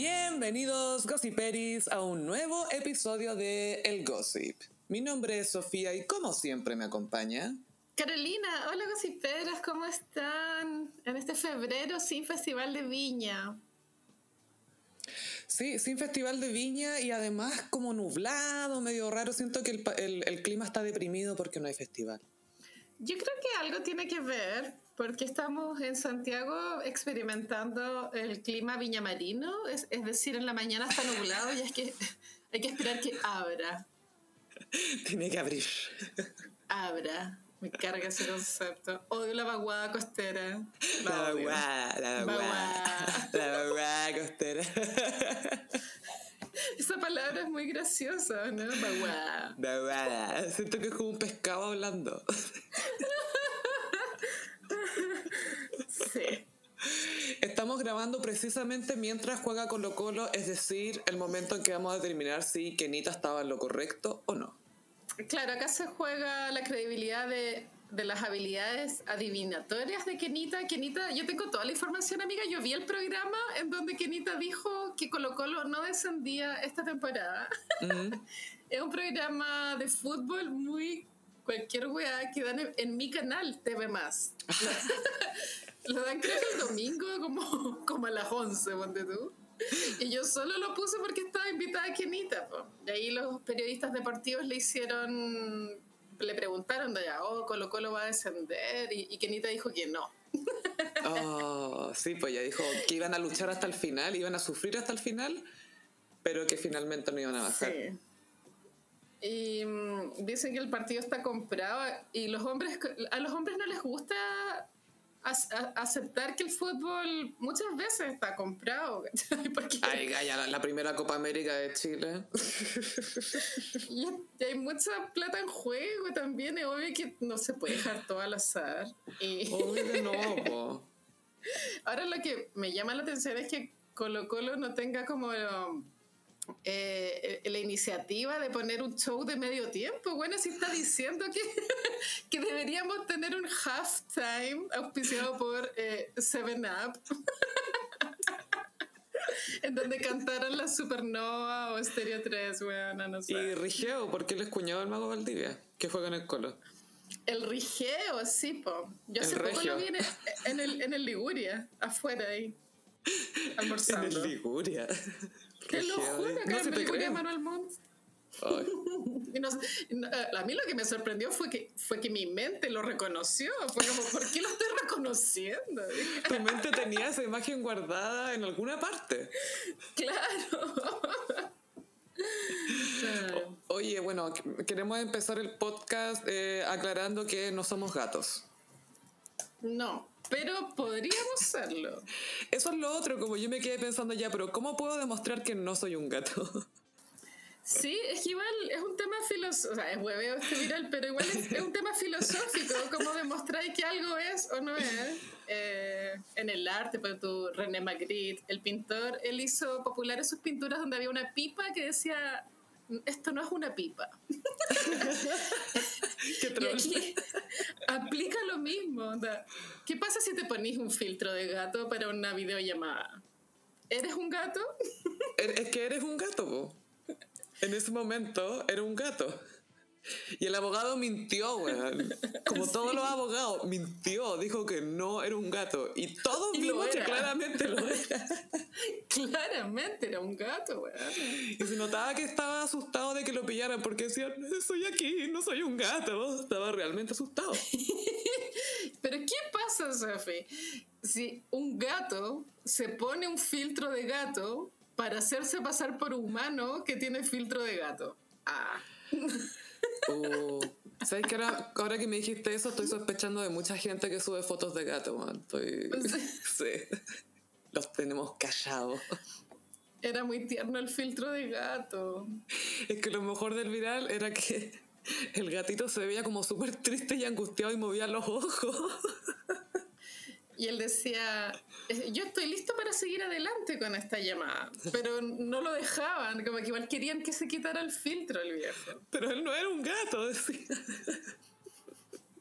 Bienvenidos, Gossiperis, a un nuevo episodio de El Gossip. Mi nombre es Sofía y como siempre me acompaña. Carolina, hola Gossiperas, ¿cómo están? En este febrero sin Festival de Viña. Sí, sin Festival de Viña y además como nublado, medio raro. Siento que el, el- el clima está deprimido porque no hay festival. Yo creo que algo tiene que ver porque estamos en Santiago experimentando el clima viñamarino, es, es decir, en la mañana está nublado y es que hay que esperar que abra, Tiene que abrir. abra. Me carga ese concepto. Odio la vaguada costera. La vaguada, la Vaguada. La vaguada costera. Esa palabra es muy graciosa, ¿no? Vaguada. Vaguada. Siento que es como un pescado hablando. Sí. Estamos grabando precisamente mientras juega Colo Colo, es decir, el momento en que vamos a determinar si Kenita estaba en lo correcto o no. Claro, acá se juega la credibilidad de, de las habilidades adivinatorias de Kenita. Kenita, yo tengo toda la información, amiga. Yo vi el programa en donde Kenita dijo que Colo Colo no descendía esta temporada. es un programa de fútbol muy cualquier weá que dan en, en mi canal TV Más. Lo dan creo que el domingo como, como a las 11, ponte tú. Y yo solo lo puse porque estaba invitada a Kenita. po. Y ahí los periodistas deportivos le hicieron, le preguntaron de allá, oh, Colo Colo va a descender. Y, y Kenita dijo que no. Oh, sí, pues ya dijo que iban a luchar hasta el final, iban a sufrir hasta el final, pero que finalmente no iban a bajar. Sí. Y mm, dicen que el partido está comprado y los hombres, a los hombres no les gusta aceptar que el fútbol muchas veces está comprado. Porque Ay, Gaya, la, la primera Copa América de Chile. y, y hay mucha plata en juego también. Es obvio que no se puede dejar todo al azar. Y Obvio que no, po. ahora lo que me llama la atención es que Colo Colo no tenga como eh, la iniciativa de poner un show de medio tiempo. Bueno, si está diciendo que, que deberíamos tener un halftime auspiciado por eh, Seven Up. en donde cantaran la Supernova o Stereo 3, bueno, no sé. Y Rigeo, porque él es cuñado del mago Valdivia, que juega en el Colo. El Rigeo, sí, po. Yo El hace poco regio. lo vi en el, en el, en el Liguria, afuera ahí, En almorzando. el Liguria. Te lo juro, que No, si te creo. Manuel Montt. Ay. Y eh, a mí lo que me sorprendió fue que, fue que mi mente lo reconoció. Fue como, ¿por qué lo estoy reconociendo? Tu mente tenía esa imagen guardada en alguna parte. Claro. Oye, bueno, qu- queremos empezar el podcast eh, aclarando que no somos gatos. No, pero podríamos serlo. Eso es lo otro, como yo me quedé pensando ya, pero ¿cómo puedo demostrar que no soy un gato? Sí, es que igual es un tema filosófico, o sea, es hueveo este viral, pero igual es, es un tema filosófico, como demostrar que algo es o no es. Eh, en el arte, por tu René Magritte, el pintor, él hizo populares sus pinturas donde había una pipa que decía, esto no es una pipa. Qué Y aquí aplica lo mismo. onda, ¿Qué pasa si te ponís un filtro de gato para una videollamada? ¿Eres un gato? Er- Es que eres un gato, po. En ese momento era un gato. Y el abogado mintió, weón. Como todos los abogados, mintió, dijo que no era un gato. Y todos Y vimos que claramente lo era. Claramente era un gato, weón. Y se notaba que estaba asustado de que lo pillaran porque decía, estoy aquí, no soy un gato. Estaba realmente asustado. Pero ¿qué pasa, Sofi? Si un gato se pone un filtro de gato para hacerse pasar por humano que tiene filtro de gato. Ah. Uh, ¿Sabes que ahora, ahora que me dijiste eso, estoy sospechando de mucha gente que sube fotos de gato, man. Estoy... Sí. Los tenemos callados. Era muy tierno el filtro de gato. Es que lo mejor del viral era que el gatito se veía como súper triste y angustiado y movía los ojos. Y él decía, "Eh, yo estoy listo para seguir adelante con esta llamada, pero no lo dejaban, como que igual querían que se quitara el filtro el viejo. Pero él no era un gato, decía.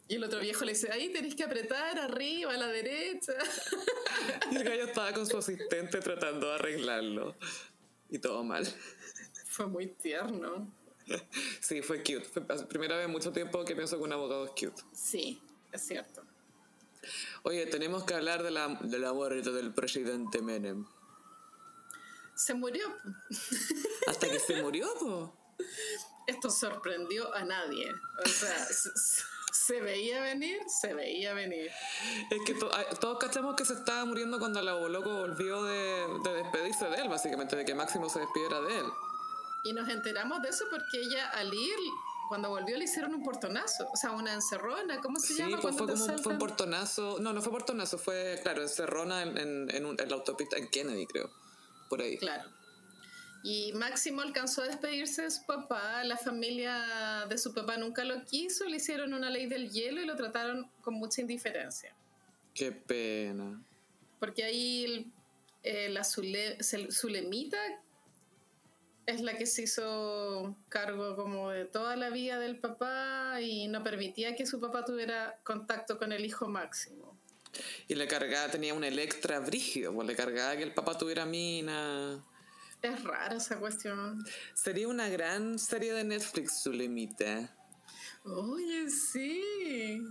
Y el otro viejo le dice, ahí tenés que apretar arriba, a la derecha. Y el gallo estaba con su asistente tratando de arreglarlo. Y todo mal. Fue muy tierno. Sí, fue cute. Fue la primera vez en mucho tiempo que pienso que un abogado es cute. Sí, es cierto. Oye, tenemos que hablar de la, de la muerte del presidente Menem. Se murió. Hasta que se murió, po. Esto sorprendió a nadie. O sea, se veía venir, se veía venir. Es que to- ay, todos cachamos que se estaba muriendo cuando la loco volvió de, de despedirse de él, básicamente, de que Máximo se despidiera de él. Y nos enteramos de eso porque ella al ir, cuando volvió le hicieron un portonazo. O sea, una encerrona, ¿cómo se Sí, llama? pues fue como un, fue un portonazo. No, no fue portonazo, fue, claro, encerrona en, en, en, un- en la autopista en Kennedy, creo. Por ahí. Claro. Y Máximo alcanzó a despedirse de su papá, la familia de su papá nunca lo quiso, le hicieron una ley del hielo y lo trataron con mucha indiferencia. Qué pena. Porque ahí el- eh, la Zule- Zulemita es la que se hizo cargo como de toda la vida del papá y no permitía que su papá tuviera contacto con el hijo Máximo. Y le cargaba, tenía un Electra brígido, pues le cargaba que el papá tuviera mina. Es rara esa cuestión. Sería una gran serie de Netflix, Zulemita. Oye, sí.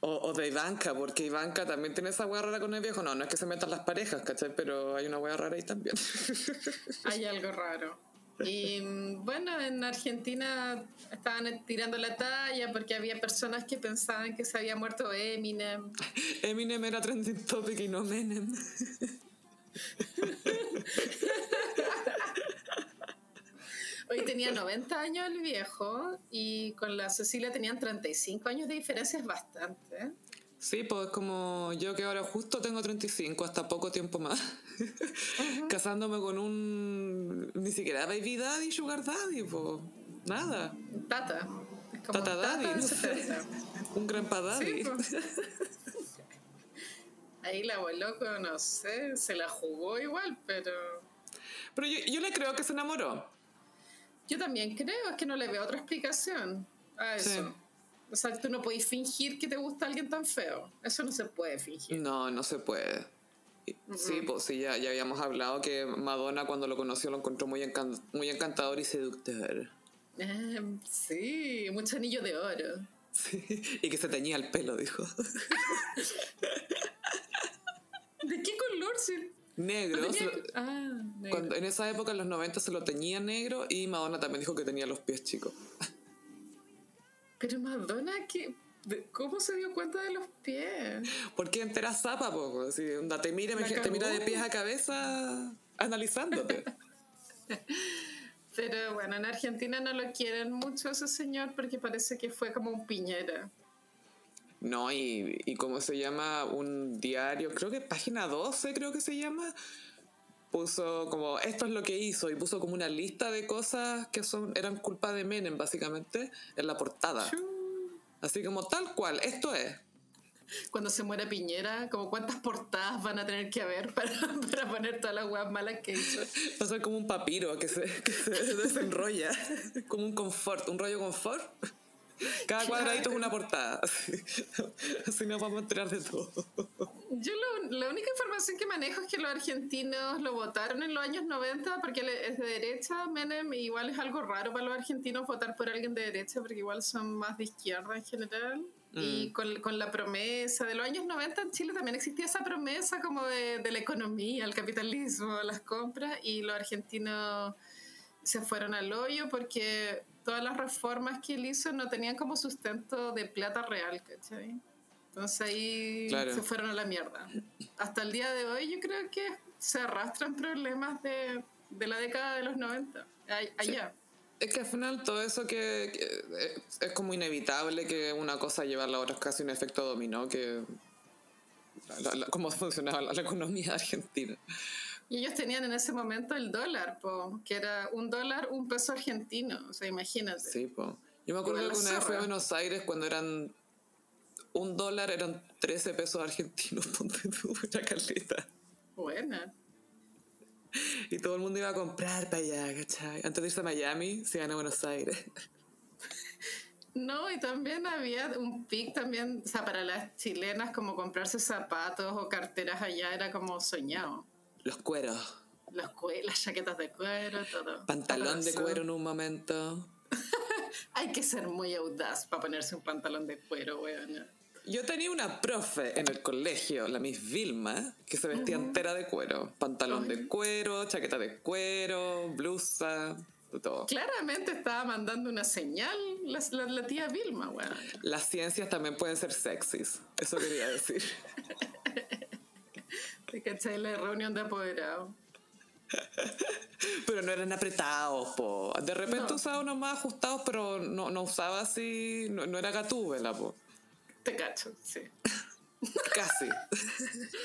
O, o de Ivanka, porque Ivanka también tiene esa hueá rara con el viejo. No, no es que se metan las parejas, ¿cachai? Pero hay una hueá rara ahí también. Hay algo raro. Y mm, bueno, en Argentina estaban tirando la talla porque había personas que pensaban que se había muerto Eminem. Eminem era trending topic y no Menem. Hoy tenía 90 años el viejo y con la Cecilia tenían 35 años de diferencia, es bastante. Sí, pues como yo que ahora justo tengo 35, hasta poco tiempo más. Casándome con un... Ni siquiera baby daddy, sugar daddy, pues nada. Tata. Es como Tata daddy, no sé. 70. Un grandpa daddy. Sí, pues. Ahí la abuelo, no sé, se la jugó igual, pero Pero yo, yo le creo que se enamoró. Yo también creo, es que no le veo otra explicación a eso. Sí. O sea, tú no podés fingir que te gusta alguien tan feo. Eso no se puede fingir. No, no se puede. Sí, pues sí, ya, ya habíamos hablado que Madonna cuando lo conoció lo encontró muy, encan- muy encantador y seductor. Eh, sí, mucho anillo de oro. Sí, y que se teñía el pelo, dijo. ¿De qué color? Si Negro. no tenía- Ah, negro. cuando, en esa época, en los 90, se lo teñía negro y Madonna también dijo que tenía los pies chicos. Pero Madonna, ¿qué? ¿cómo se dio cuenta de los pies? Porque entera zapa, pues. Así, onda, te mira, te mira de pies a cabeza analizándote. Pero bueno, en Argentina no lo quieren mucho ese señor porque parece que fue como un piñera. No, y, y cómo se llama un diario, creo que página 12 creo que se llama, puso como esto es lo que hizo y puso como una lista de cosas que son eran culpa de Menem básicamente en la portada. Así como tal cual, esto es. Cuando se muera Piñera, como cuántas portadas van a tener que haber para, para poner todas las weas malas que hizo. Va a ser como un papiro que se, que se desenrolla, como un confort, un rollo confort. Cada cuadradito es una portada. Así, nos vamos a enterar de todo. Yo lo- la única información que manejo es que los argentinos lo votaron en los años 90 porque es de derecha, Menem, igual es algo raro para los argentinos votar por alguien de derecha porque igual son más de izquierda en general. Y con, con la promesa de los años 90 en Chile también existía esa promesa como de, de la economía, el capitalismo, las compras, y los argentinos se fueron al hoyo porque todas las reformas que él hizo no tenían como sustento de plata real, ¿cachai? Entonces ahí Claro. se fueron a la mierda. Hasta el día de hoy yo creo que se arrastran problemas de, de la década de los 90, ay- allá. Es que al final todo eso que, que, eh, es como inevitable que una cosa lleva a la otra, es casi un efecto dominó que... la- la- cómo funcionaba la, la economía argentina. Y ellos tenían en ese momento el dólar, po, que era un dólar, un peso argentino, o sea, imagínate. Sí, po. Yo me acuerdo que una vez fui a. Buenos Aires cuando eran... Un dólar eran 13 pesos argentinos, ponte tú, una caleta. Buena. Y todo el mundo iba a comprar para allá, ¿cachai? Antes de irse a Miami, se iban a Buenos Aires. No, y también había un pic también, o sea, para las chilenas como comprarse zapatos o carteras allá era como soñado. Los cueros. Los cue- las chaquetas de cuero, todo. Pantalón de cuero en un momento. Hay que ser muy audaz para ponerse un pantalón de cuero, weón. Yo tenía una profe en el colegio, la Miss Vilma, que se vestía entera de cuero. Pantalón de cuero, chaqueta de cuero, blusa, de todo. Claramente estaba mandando una señal la, la- la tía Vilma, weón. Las ciencias también pueden ser sexys, eso quería decir. ¿Te cachai? La reunión de apoderados. Pero no eran apretados, po. De repente No. usaba unos más ajustados, pero no, no usaba así, no, no era gatúbela, po. Te cacho, sí. Casi.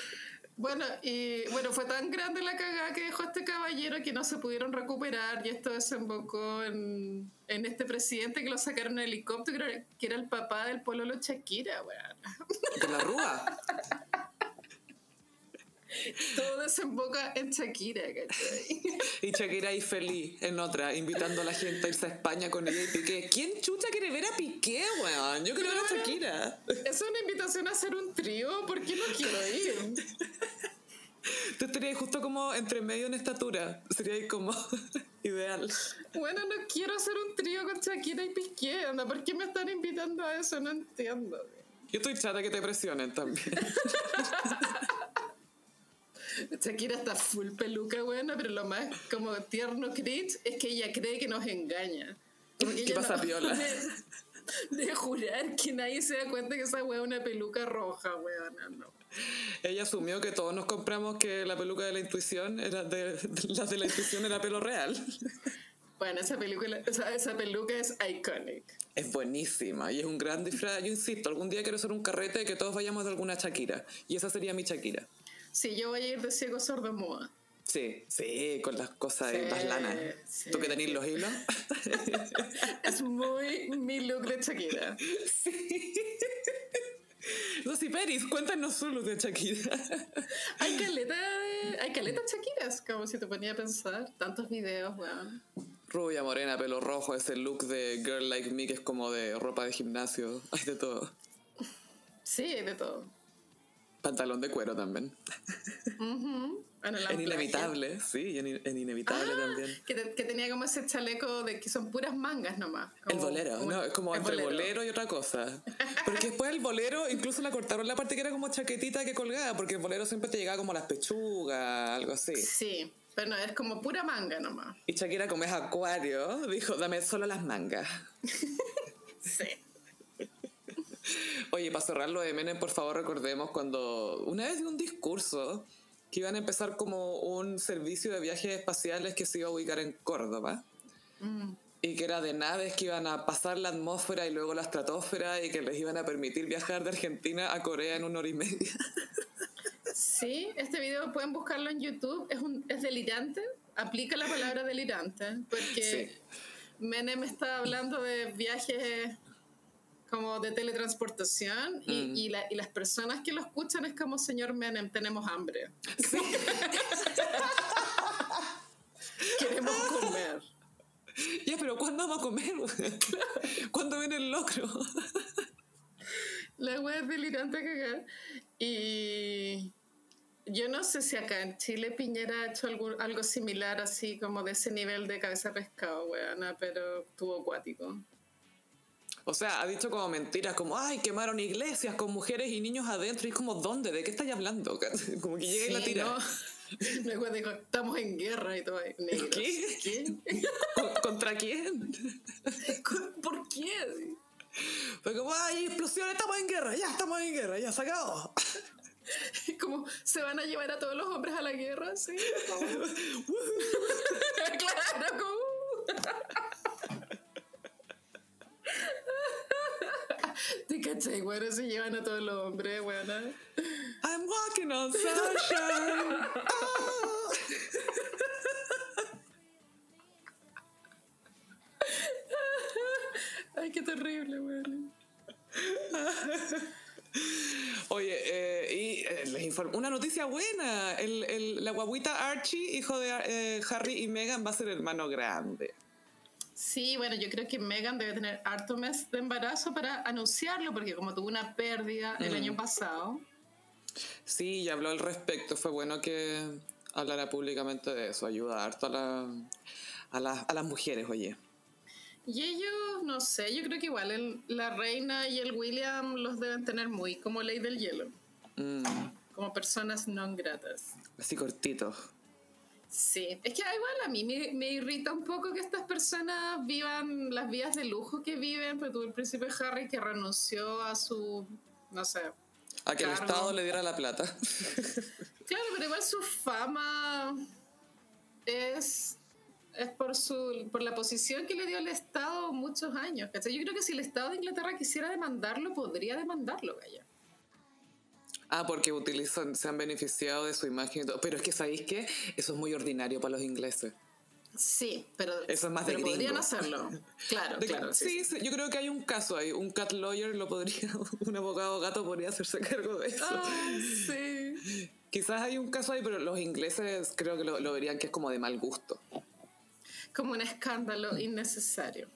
Bueno, y bueno, fue tan grande la cagada que dejó este caballero que no se pudieron recuperar y esto desembocó en, en este presidente que lo sacaron en helicóptero, que era el papá del pololo Shakira, weón. De la rúa. Todo desemboca en Shakira, ¿cachai? Y Shakira ahí feliz en otra, invitando a la gente a irse a España con ella y Piqué. ¿Quién chucha quiere ver a Piqué, weón? Yo quiero ver a Shakira. Es una invitación a hacer un trío, ¿por qué no quiero ir? Tú estarías justo como entre medio en estatura. Sería como ideal. Bueno, no quiero hacer un trío con Shakira y Piqué, anda, ¿por qué me están invitando a eso? No entiendo. Yo estoy chata que te presionen también. Shakira está full peluca, buena, pero lo más como tierno cringe es que ella cree que nos engaña. Como que ¿Qué pasa, Piola? De, de jurar que nadie se da cuenta que esa wea es una peluca roja, weona, no. Ella asumió que todos nos compramos que la peluca de la intuición era de, las de la intuición era pelo real. Bueno, esa película, esa, esa peluca es iconic. Es buenísima y es un gran disfraz. Yo insisto, algún día quiero hacer un carrete de que todos vayamos de alguna Shakira. Y esa sería mi Shakira. Sí, yo voy a ir de ciego sordo muda. Sí, sí, con las cosas, Sí, las lanas. sí, ¿Tú que tenés sí. los hilos? Es muy mi look de Shakira. Rosy Peris, cuéntanos su look de Shakira. Hay caleta de, hay caleta Shakiras, como si te ponía a pensar. Tantos videos, weón. Rubia, morena, pelo rojo, ese look de Girl Like Me que es como de ropa de gimnasio. Hay de todo. Sí, hay de todo. Pantalón de cuero también. Bueno, el En. Inevitable, sí, en, en Inevitable Ah, también. Que, te- que tenía como ese chaleco de que son puras mangas nomás. El bolero, como- ¿no? Es como entre bolero. y otra cosa. Porque después el bolero incluso la cortaron la parte que era como chaquetita que colgaba, porque el bolero siempre te llegaba como a las pechugas, algo así. Sí, pero no, es como pura manga nomás. Y Shakira, como es acuario, dijo, dame solo las mangas. Sí. Oye, para cerrar lo de Menem, por favor recordemos cuando una vez dio un discurso que iban a empezar como un servicio de viajes espaciales que se iba a ubicar en Córdoba. Mm. Y que era de naves que iban a pasar la atmósfera y luego la estratosfera y que les iban a permitir viajar de Argentina a Corea en una hora y media. Sí, este video pueden buscarlo en YouTube. Es, un, es delirante. Aplica la palabra delirante. Porque Menem está hablando de viajes como de teletransportación y, Mm. y, la- y las personas que lo escuchan es como, señor Menem, tenemos hambre. Queremos comer. Ya, pero ¿cuándo vamos a comer? ¿Cuándo viene el locro? La wea es delirante a cagar. Y yo no sé si acá en Chile Piñera ha hecho algo, algo similar así como de ese nivel de cabeza pescado, weona, pero estuvo acuático. O sea, ha dicho como mentiras, como, ay, quemaron iglesias con mujeres y niños adentro. Y es como, ¿dónde? ¿De qué estáis hablando? Como que llega y la tira. ¿no? Luego dijo, estamos en guerra y todo. ahí, negros. ¿Qué? ¿Con- ¿Contra quién? ¿Por qué? Fue como, ay, explosiones, estamos en guerra, ya estamos en guerra, ya se acabó. Como, ¿se van a llevar a todos los hombres a la guerra? Sí. claro, como... ¿Te cachai? Bueno, se llevan a todos los hombres, bueno. I'm walking on sunshine. Ah. Ay, qué terrible, bueno. Oye, eh, y eh, les informo, una noticia buena. El, el- la guaguita Archie, hijo de eh, Harry y Meghan, va a ser hermano grande. Sí, bueno, yo creo que Megan debe tener harto mes de embarazo para anunciarlo, porque como tuvo una pérdida el Mm. año pasado, Sí, y habló al respecto. Fue bueno que hablara públicamente de eso. Ayuda harto a, la, a, las- a las mujeres, oye. y ellos, no sé, yo creo que igual el- la reina y el William los deben tener muy como ley del hielo, Mm, como personas no gratas. así cortitos. Sí, es que igual a mí me, me irrita un poco que estas personas vivan las vidas de lujo que viven, pero tuvo el príncipe Harry que renunció a su, no sé, A que el. Estado le diera la plata. Claro, pero igual su fama es, es por, su, por la posición que le dio el Estado muchos años. ¿cachai? Yo creo que si el Estado de Inglaterra quisiera demandarlo, podría demandarlo, Gaya. Ah, porque utilizan, se han beneficiado de su imagen y todo. Pero es que, ¿sabéis qué? Eso es muy ordinario para los ingleses. Sí, pero, Eso es más de pero podrían gringo. hacerlo. Claro, De- claro. sí, sí, sí, yo creo que hay un caso ahí. Un cat lawyer lo podría, un abogado gato podría hacerse cargo de eso. Ah, sí. Quizás hay un caso ahí, pero los ingleses creo que lo, lo verían que es como de mal gusto. Como un escándalo innecesario.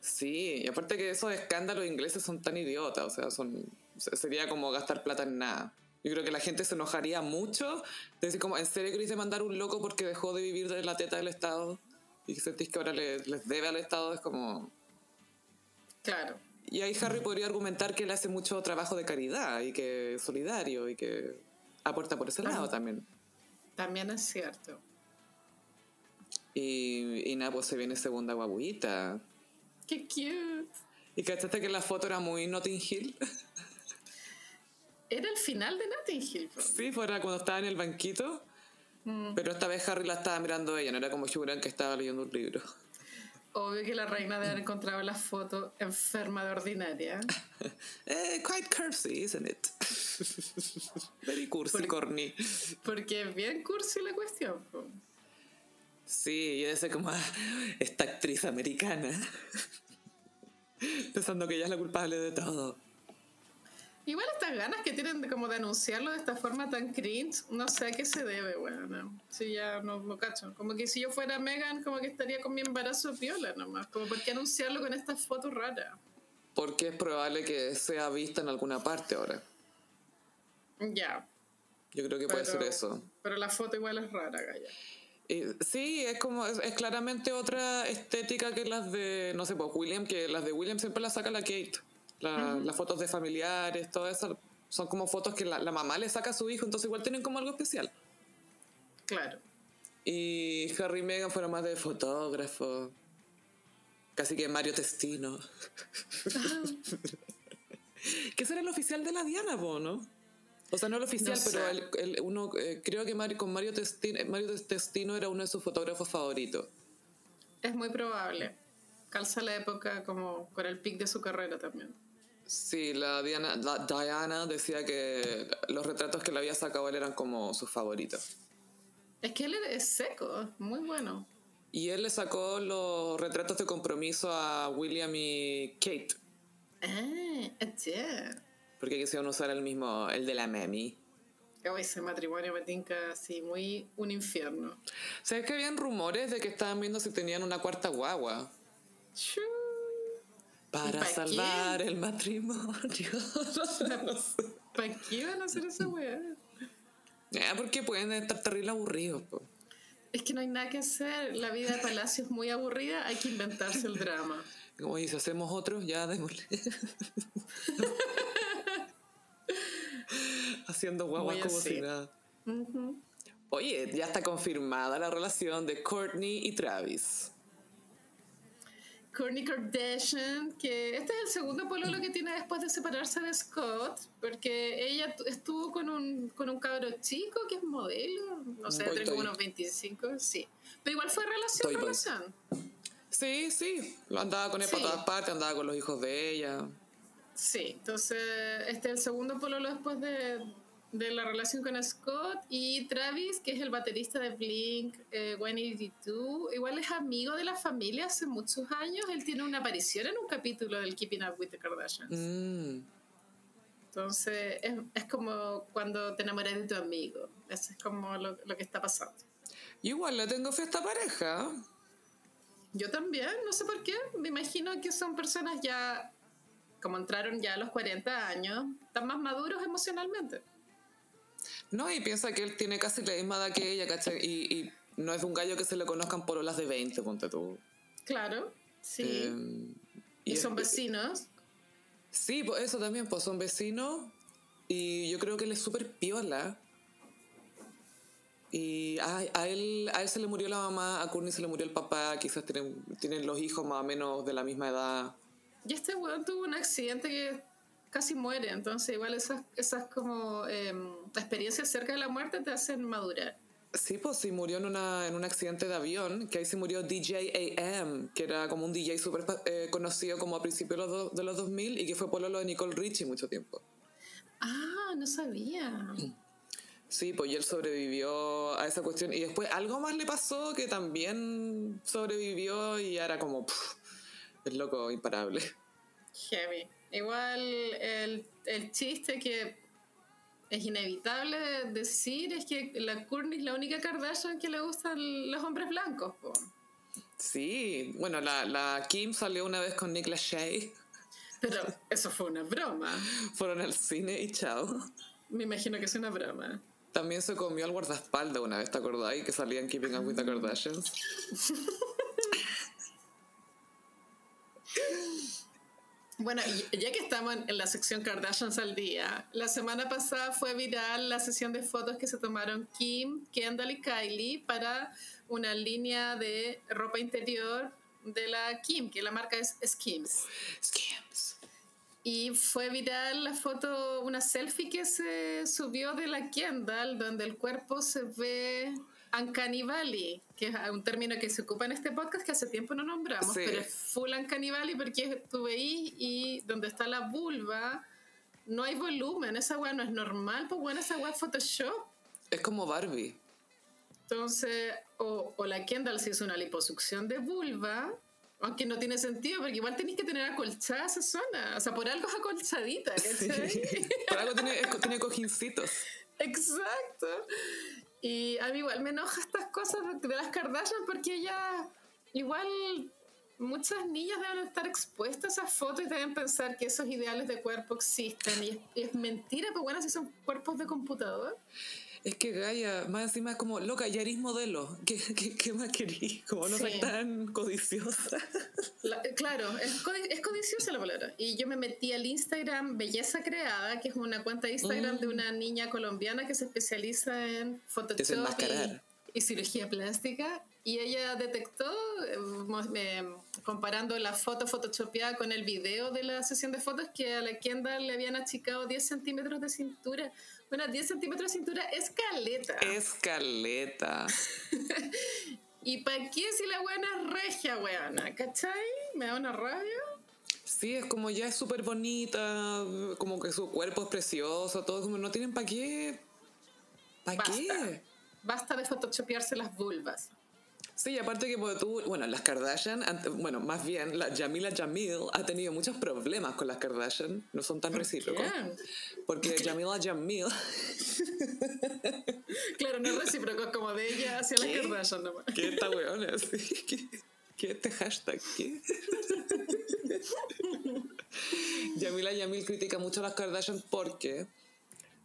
Sí, y aparte que esos escándalos ingleses son tan idiotas, o sea, son sería como gastar plata en nada. Yo creo que la gente se enojaría mucho de decir como, ¿en serio queréis demandar a un loco porque dejó de vivir de la teta del Estado? Y sentís que ahora le- les debe al Estado, es como... Claro. Y ahí Harry podría argumentar que él hace mucho trabajo de caridad y que es solidario y que aporta por ese lado también. También es cierto. Y, y nada, pues se viene segunda guaguita. Qué cute. ¿Y cachaste que la foto era muy Notting Hill? Era el final de Notting Hill. Sí, fuera cuando estaba en el banquito. Mm. Pero esta vez Harry la estaba mirando ella, no era como Hugh Grant que estaba leyendo un libro. Obvio que la reina debe haber encontrado la foto enferma de ordinaria. Eh, quite cursi, isn't it? Very cursi, Porque- corny. Porque es bien cursi la cuestión. po. Sí, y ese como esta actriz americana. Pensando que ella es la culpable de todo. Igual estas ganas que tienen de, como de anunciarlo de esta forma tan cringe, no sé a qué se debe, bueno. Sí, ya no, no cacho. Como que si yo fuera Megan, como que estaría con mi embarazo piola nomás. Como por qué anunciarlo con esta foto rara. Porque es probable que sea vista en alguna parte ahora. Ya. Yo creo que puede ser eso. Pero la foto igual es rara, Gaya. Y sí, es como, es, es claramente otra estética que las de, no sé, pues William, que las de William siempre las saca la Kate. La- Las fotos de familiares, todo eso, son como fotos que la, la mamá le saca a su hijo, entonces igual tienen como algo especial. Claro. Y Harry y Meghan fueron más de fotógrafo. Casi que Mario Testino. que ese era el oficial de la Diana, po, ¿no? O sea, no el oficial, No pero sé. el, el- uno, eh, creo que Mario- con Mario Testino, Mario Testino era uno de sus fotógrafos favoritos. Es muy probable. Calza la época como con el pic de su carrera también. Sí, la Diana, la Diana decía que los retratos que le había sacado él eran como sus favoritos. Es que él es seco, muy bueno. Y él le sacó los retratos de compromiso a William y Kate, Ah, yeah. porque quisieron usar el mismo, el de la Memi. Hoy ese matrimonio me tinca así, muy un infierno. ¿Sabes que habían rumores de que estaban viendo si tenían una cuarta guagua? Chu. Para pa' salvar el matrimonio. no sé. ¿Para qué van a hacer esa weá? Ah, porque pueden estar terrible aburridos. po. Es que no hay nada que hacer. La vida de Palacio es muy aburrida, hay que inventarse el drama. Como dice, hacemos otro, ya démosle. Haciendo guaguas como si nada. Oye, ya está confirmada la relación de Courtney y Travis. Kourtney Kardashian, que este es el segundo pololo que tiene después de separarse de Scott, porque ella tu- estuvo con un, con un cabro chico que es modelo, no sé, Boy tiene como toy. unos 25, sí. Pero igual fue relación, Toy boy. relación. Sí, sí. Lo andaba con él Sí. para todas partes, andaba con los hijos de ella. Sí, entonces este es el segundo pololo después de, de la relación con Scott y Travis, que es el baterista de Blink, eh, 182, igual es amigo de la familia hace muchos años. Él tiene una aparición en un capítulo del Keeping Up with the Kardashians. Mm. Entonces es, es como cuando te enamoras de tu amigo. Eso es como lo, lo que está pasando. Igual le tengo fe a esta pareja. Yo también, no sé por qué. Me imagino que son personas ya, como entraron ya a los 40 años, están más maduros emocionalmente. No, y piensa que él tiene casi la misma edad que ella, ¿cachai? Y, y no es un gallo que se le conozcan por olas de 20, ponte tú. Claro, sí. Eh, y, son vecinos. Sí, pues eso también, pues son vecinos. Y yo creo que él es súper piola. Y a, a, él, a él se le murió la mamá, a Courtney se le murió el papá, quizás tienen, tienen los hijos más o menos de la misma edad. Y este weón tuvo un accidente que casi muere, entonces igual esas, esas como em, experiencias cerca de la muerte te hacen madurar. Sí, pues sí, murió en, una, en un accidente de avión, que ahí se murió DJ AM, que era como un DJ súper eh, conocido como a principios de los, de los 2000 y que fue por lo de Nicole Richie mucho tiempo. Ah, no sabía. Sí, pues y él sobrevivió a esa cuestión. Y después algo más le pasó que también sobrevivió y era como, es loco, imparable. Heavy. Igual el, el chiste que es inevitable decir es que la Courtney es la única Kardashian que le gustan los hombres blancos. Sí, bueno, la, la, Kim salió una vez con Nick Lachey. Pero eso fue una broma. Fueron al cine y chao. Me imagino que es una broma. También se comió al guardaespaldas una vez, ¿te acordáis? Que salían Keeping Up with the Kardashians. Bueno, ya que estamos en la sección Kardashians al día, la semana pasada fue viral la sesión de fotos que se tomaron Kim, Kendall y Kylie para una línea de ropa interior de la Kim, que la marca es Skims. Skims. Y fue viral la foto, una selfie que se subió de la Kendall, donde el cuerpo se ve Uncanny Valley, que es un término que se ocupa en este podcast que hace tiempo no nombramos, pero es full Uncanny Valley porque tú veís y donde está la vulva no hay volumen, esa weá no es normal, pues bueno, esa weá es Photoshop. Es como Barbie. Entonces, o, o la Kendall se hizo una liposucción de vulva, aunque no tiene sentido, porque igual tenéis que tener acolchada esa zona. O sea, por algo es acolchadita, por algo tiene, tiene cojincitos. Exacto. Y a mí igual me enoja estas cosas de las Kardashian porque ellas, igual muchas niñas deben estar expuestas a esas fotos y deben pensar que esos ideales de cuerpo existen. Y es, mentira, pues bueno, si son cuerpos de computador. Es que Gaia, más encima es como, loca, ya eres modelo. ¿Qué, qué, qué más querís? Como no soy tan codiciosa. claro, es, es, codiciosa la palabra. Y yo me metí al Instagram Belleza Creada, que es una cuenta de Instagram de mm. una niña colombiana que se especializa en Photoshop y, y, cirugía plástica. Y ella detectó, eh, comparando la foto photoshopeada con el video de la sesión de fotos, que a la Kendall le habían achicado 10 centímetros de cintura. Bueno, 10 centímetros de cintura es caleta. Escaleta. ¿Y para qué si la buena es regia, weona? ¿Cachai? Me da una rabia. Sí, es como ya es súper bonita, como que su cuerpo es precioso, todo como no tienen para qué. ¿Para qué? Basta de photoshopearse las vulvas. Sí, aparte que tú, bueno, las Kardashian, bueno, más bien la Jamila Jamil ha tenido muchos problemas con las Kardashian, no son tan recíprocos. Porque Jamila Jamil. claro, no es recíproco como de ella hacia las Kardashian nomás. ¿Qué esta weona? ¿Qué, ¿Qué este hashtag? ¿Qué? Jamila Jamil critica mucho a las Kardashian porque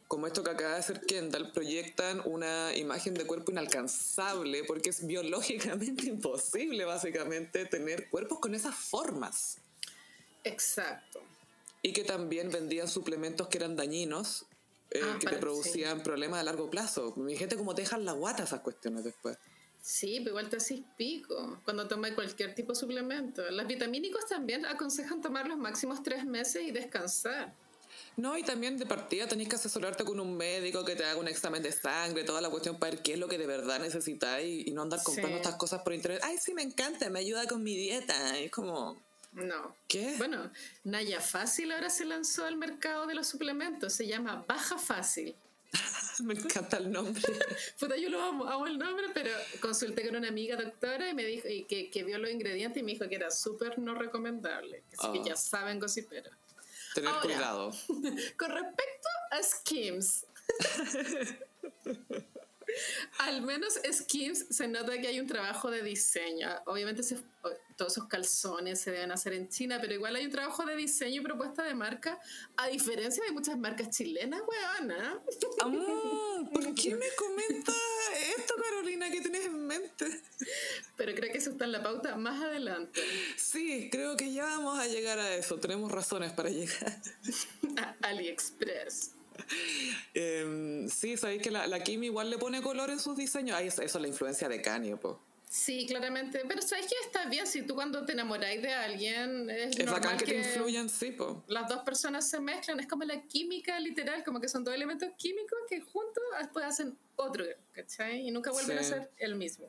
como esto que acaba de hacer Kendall, proyectan una imagen de cuerpo inalcanzable porque es biológicamente imposible, básicamente, tener cuerpos con esas formas. Exacto. Y que también vendían suplementos que eran dañinos, eh, ah, que te producían problemas a largo plazo. Mi gente, como te dejan la guata esas cuestiones después. Sí, pero igual te haces pico cuando tomas cualquier tipo de suplemento. Los vitamínicos también aconsejan tomar los máximos tres meses y descansar. No, y también de partida tenés que asesorarte con un médico que te haga un examen de sangre, toda la cuestión para ver qué es lo que de verdad necesitas y, no andar comprando estas cosas por internet. Ay, sí, me encanta, me ayuda con mi dieta. es como... No. ¿Qué? Bueno, Naya Fácil ahora se lanzó al mercado de los suplementos. Se llama Baja Fácil. me encanta el nombre. Puta, yo lo amo, amo el nombre, pero consulté con una amiga doctora y me dijo y que, que vio los ingredientes y me dijo que era súper no recomendable. Así que ya ah. saben, gossiperos. Tener cuidado. Con respecto a Skims. Al menos Skims se nota que hay un trabajo de diseño. Obviamente todos esos calzones se deben hacer en China, pero igual hay un trabajo de diseño y propuesta de marca, a diferencia de muchas marcas chilenas, weona. ¿Por qué me comentas esto, Carolina? ¿Qué tienes en mente? Pero creo que eso está en la pauta más adelante. Sí, creo que ya vamos a llegar a eso. Tenemos razones para llegar. A AliExpress. Em, sí, sabéis que la, la Kim igual le pone color en sus diseños. Ay, eso, eso es la influencia de Kanye, po. Sí, claramente. Pero sabes que está bien si tú cuando te enamoráis de alguien es, Es normal bacán que, te influyan, sí, po. las dos personas se mezclan, es como la química literal, como que son dos elementos químicos que juntos después hacen otro, ¿cachai? Y nunca vuelven Sí. a ser el mismo.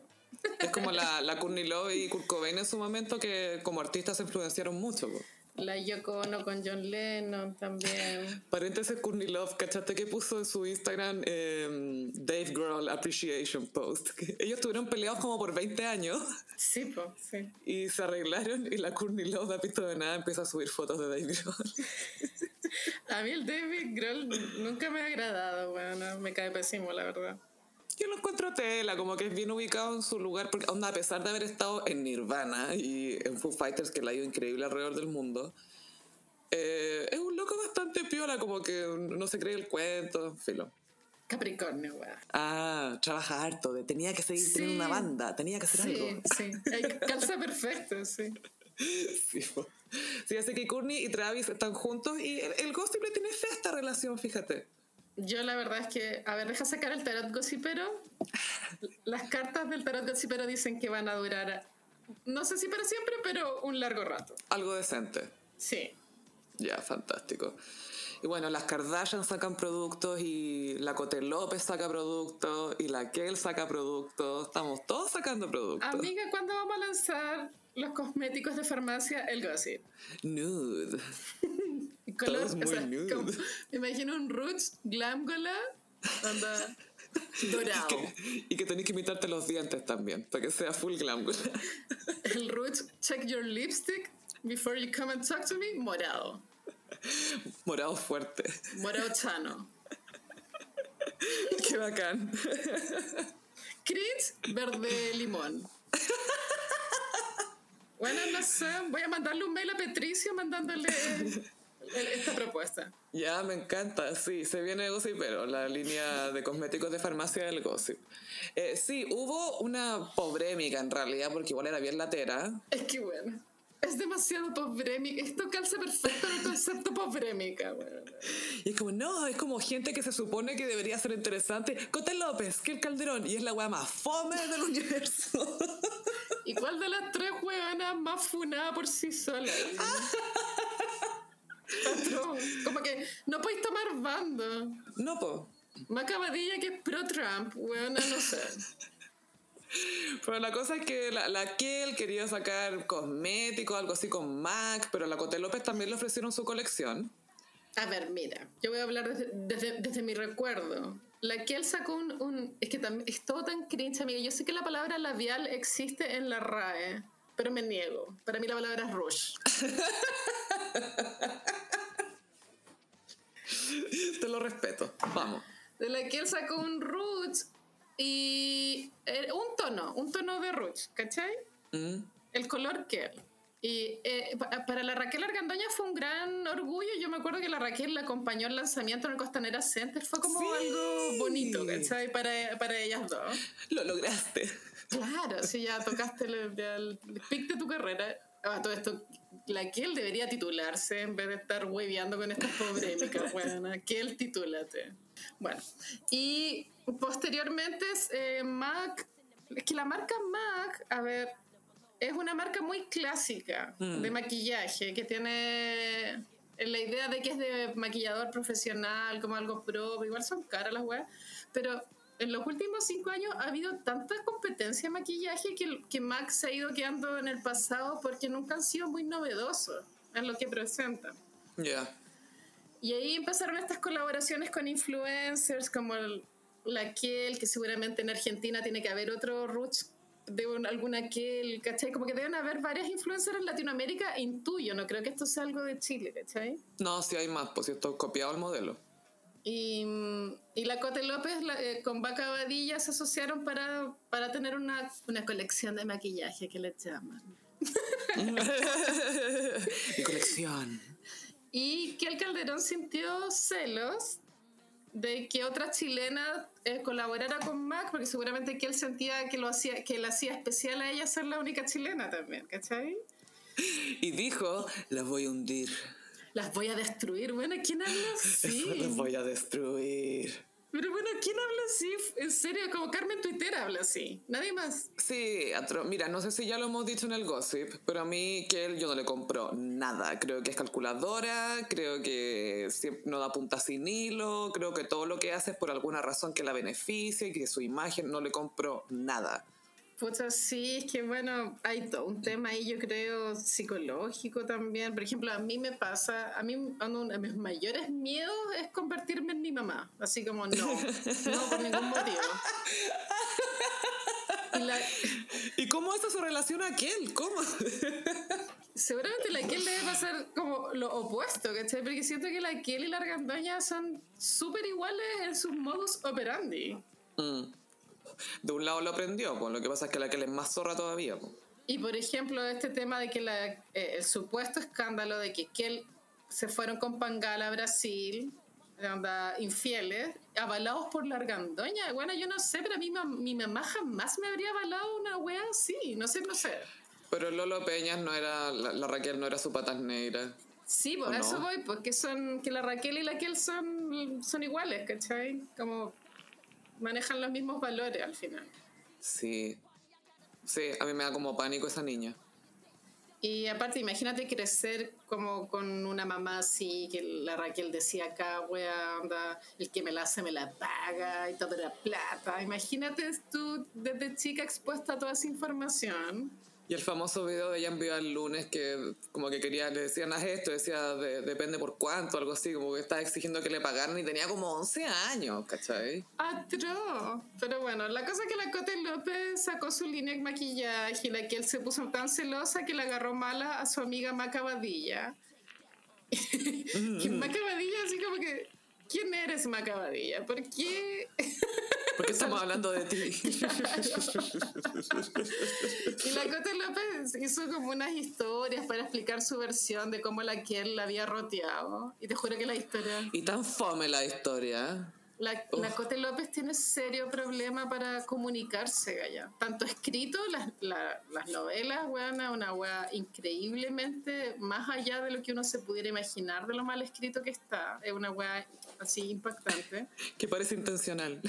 Es como la, la Courtney Love y Kurt Cobain en su momento que como artistas se influenciaron mucho, po. La Yoko Ono con John Lennon también. Paréntesis, Courtney Love, ¿cachaste que puso en su Instagram eh, Dave Grohl Appreciation Post? Que ellos estuvieron peleados como por 20 años Sí, pues, sí. y se arreglaron y la Courtney Love, no ha visto de nada, empieza a subir fotos de Dave Grohl. A mí el David Grohl nunca me ha agradado, bueno, me cae pésimo, la verdad. Yo lo encuentro tela, como que es bien ubicado en su lugar, porque onda, a pesar de haber estado en Nirvana y en Foo Fighters, que la ha ido increíble alrededor del mundo, eh, es un loco bastante piola, como que no se cree el cuento, filo. Capricornio, weón. Ah, trabaja harto, de, tenía que seguir Sí. teniendo una banda, tenía que hacer Sí, algo. sí. Ay, Calza perfecto, sí. Sí, sí, así que Courtney y Travis están juntos y el, el gossip le tiene fe a esta relación, fíjate. Yo la verdad es que, a ver, deja sacar el tarot gossipero. Las cartas del tarot gossipero dicen que van a durar, no sé si para siempre, pero un largo rato. Algo decente. Sí. Ya, fantástico. Y bueno, las Kardashian sacan productos y la Cote López saca productos y la Kel saca productos. Estamos todos sacando productos. Amiga, ¿cuándo vamos a lanzar los cosméticos de farmacia? El gossip. Nude. Color, muy nude. como- me imagino un Roots Glamgola, anda dorado. Que- y que tenés que imitarte los dientes también, para que sea full glam. El Roots Check Your Lipstick Before You Come and Talk to Me, morado. Morado fuerte. Morado chano. Qué bacán. Crit, verde limón. Bueno, no sé, voy a mandarle un mail a Patricio mandándole esta propuesta. Ya, me encanta, sí, se viene Gossip, pero la línea de cosméticos de farmacia del Gossip. Eh, sí, hubo una pobrémica en realidad, porque igual era bien latera. Es que bueno, es demasiado pobrémica. Esto calza perfecto en el concepto pobrémica. Bueno. Y es como, no, es como gente que se supone que debería ser interesante. Cote López, que el Calderón, y es la weá más fome del universo. ¿Y cuál de las tres huevanas más funada por sí sola? Como que no podéis tomar bando. No, po. Macabadilla que es pro Trump, huevona, no sé. Pero la cosa es que la, la Kel quería sacar cosméticos, algo así con MAC, pero a la Cote López también le ofrecieron su colección. A ver, mira, yo voy a hablar desde, desde, desde mi recuerdo. La él sacó un, un- Es que también es todo tan cringe, amiga. Yo sé que la palabra labial existe en la RAE, pero me niego. Para mí la palabra es rush. Te lo respeto. Vamos. De la que él sacó un roots y. eh, un tono, un tono de roots, ¿cachai? Mm. El color que Y eh, pa- para la Raquel Argandoña fue un gran orgullo. Yo me acuerdo que la Raquel la acompañó al lanzamiento en el Costanera Center. Fue como Sí. algo bonito, ¿cachai? Para, para ellas dos. Lo lograste. Claro, si ya tocaste el, el, el pic de tu carrera. Ah, todo esto, la Kiel debería titularse en vez de estar hueveando con estas polémicas. Bueno, Kiel, titúlate. Bueno, y posteriormente eh, Mac, es que la marca Mac, a ver, es una marca muy clásica Mm. de maquillaje que tiene la idea de que es de maquillador profesional, como algo pro, igual son caras las weas, pero en los últimos cinco años ha habido tanta competencia en maquillaje que, que MAC se ha ido quedando en el pasado porque nunca han sido muy novedosos en lo que presentan. Ya. Y ahí empezaron estas colaboraciones con influencers como el- la Kiel, que seguramente en Argentina tiene que haber otro Roots de un- alguna Kiel, ¿cachai? Como que deben haber varias influencers en Latinoamérica, intuyo, no creo que esto sea algo de Chile, ¿cachai? No, si hay más, pues si esto es copiado el modelo. Y, mm, y la Cote López la- eh, con Vaca Badilla se asociaron para, para tener una, una colección de maquillaje que le llaman. Mi colección. Y que el Calderón sintió celos de que otra chilena eh, colaborara con Mac, porque seguramente que él sentía que lo hacía, que le hacía especial a ella ser la única chilena también, ¿cachai? Y dijo, las voy a hundir. Las voy a destruir. Bueno, ¿quién habla así? Eso las voy a destruir. Pero bueno, ¿quién habla así? En serio, como Carmen Twitter habla así. Nadie más. Sí, atro- mira, no sé si ya lo hemos dicho en el gossip, pero a mí que él yo no le compro nada. Creo que es calculadora, creo que no da punta sin hilo, creo que todo lo que hace es por alguna razón que la beneficie y que su imagen no le compro nada. Pucha, sí, es que bueno, hay todo un tema ahí, yo creo, psicológico también. Por ejemplo, a mí me pasa, a mí uno de mis mayores miedos es convertirme en mi mamá. Así como, no, no por ningún motivo. Y la- ¿Y cómo eso se relaciona a aquel? ¿Cómo? seguramente la Kiel debe pasar como lo opuesto, ¿cachai? Porque siento que la Kiel y la Argandoña son súper iguales en sus modus operandi. Mm. De un lado lo aprendió, pues lo que pasa es que la aquel es más zorra todavía. pues. Y por ejemplo, este tema de que la, eh, el supuesto escándalo de que Kel se fueron con Pangala a Brasil, onda, infieles, avalados por la argandoña. Bueno, yo no sé, pero a mí ma- mi mamá jamás me habría avalado una wea así. No sé, no sé. Pero Lolo Peñas no era, la, la Raquel no era su patas negra. Sí, pues ¿O a no? eso voy, porque son, que la Raquel y la Kel son, son iguales, ¿cachai? Como manejan los mismos valores al final. Sí. Sí, a mí me da como pánico esa niña. Y aparte, imagínate crecer como con una mamá así, que la Raquel decía acá, wea, onda, el que me la hace me la paga y todo era plata. Imagínate tú desde chica expuesta a toda esa información. Y el famoso video de ella envió el lunes que como que quería, le decían haz esto, decía de- depende por cuánto, algo así, como que estaba exigiendo que le pagaran y tenía como 11 años, ¿cachai? Atro. Pero bueno, la cosa es que la Cote López sacó su línea de maquillaje y la que él se puso tan celosa que le agarró mala a su amiga Maca Badilla. y Maca Badilla así como que, ¿quién eres Maca Badilla? ¿Por qué? ¿Por qué estamos hablando de ti? Y la Cote López hizo como unas historias para explicar su versión de cómo la Kiel la había roteado. Y te juro que la historia... y tan fome la historia. La, la Cote López tiene serio problema para comunicarse, Gaya. Tanto escrito, las, la- las novelas, weona, una wea increíblemente más allá de lo que uno se pudiera imaginar de lo mal escrito que está. Es una wea así impactante. Que parece intencional.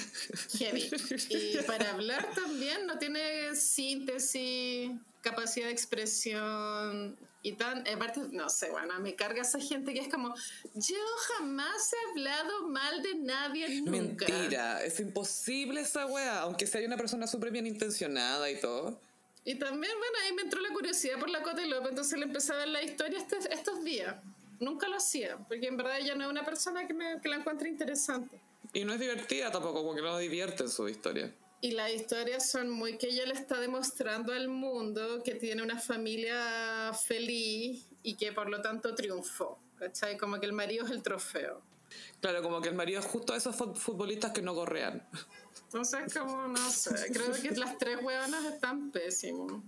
Heavy. Y para hablar también no tiene síntesis, capacidad de expresión y tan. Aparte, no sé, bueno, me carga esa gente que es como: Yo jamás he hablado mal de nadie nunca. Mentira, es imposible esa wea, aunque sea una persona súper bien intencionada y todo. Y también, bueno, ahí me entró la curiosidad por la Cote López, entonces le empecé a ver la historia este- estos días. Nunca lo hacía, porque en verdad ella no es una persona que, me, que la encuentre interesante. Y no es divertida tampoco, porque no divierte en su historia. Y las historias son muy que ella le está demostrando al mundo que tiene una familia feliz y que por lo tanto triunfó. ¿Cachai? Como que el marido es el trofeo. Claro, como que el marido es justo de esos fu- futbolistas que no correan. Entonces, como no sé, creo que las tres hueonas están pésimos.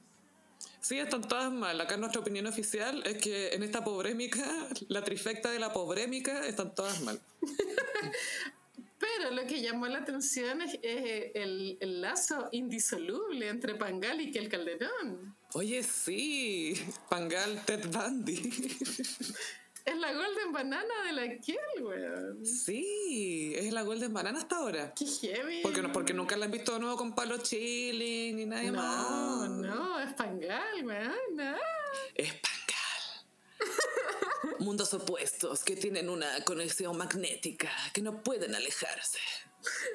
Sí, están todas mal. Acá nuestra opinión oficial es que en esta pobrémica, la trifecta de la pobrémica, están todas mal. Pero lo que llamó la atención es, es el, el lazo indisoluble entre Pangal y el Calderón. Oye, sí, Pangal Ted Bundy. Es la Golden Banana de la Kiel, weón. Sí, es la Golden Banana hasta ahora. Qué heavy. Porque, no, porque nunca la han visto de nuevo con Palo Chilling ni nadie No, más. no, es Pangal, weón. No. Es Pangal. Mundos opuestos que tienen una conexión magnética que no pueden alejarse.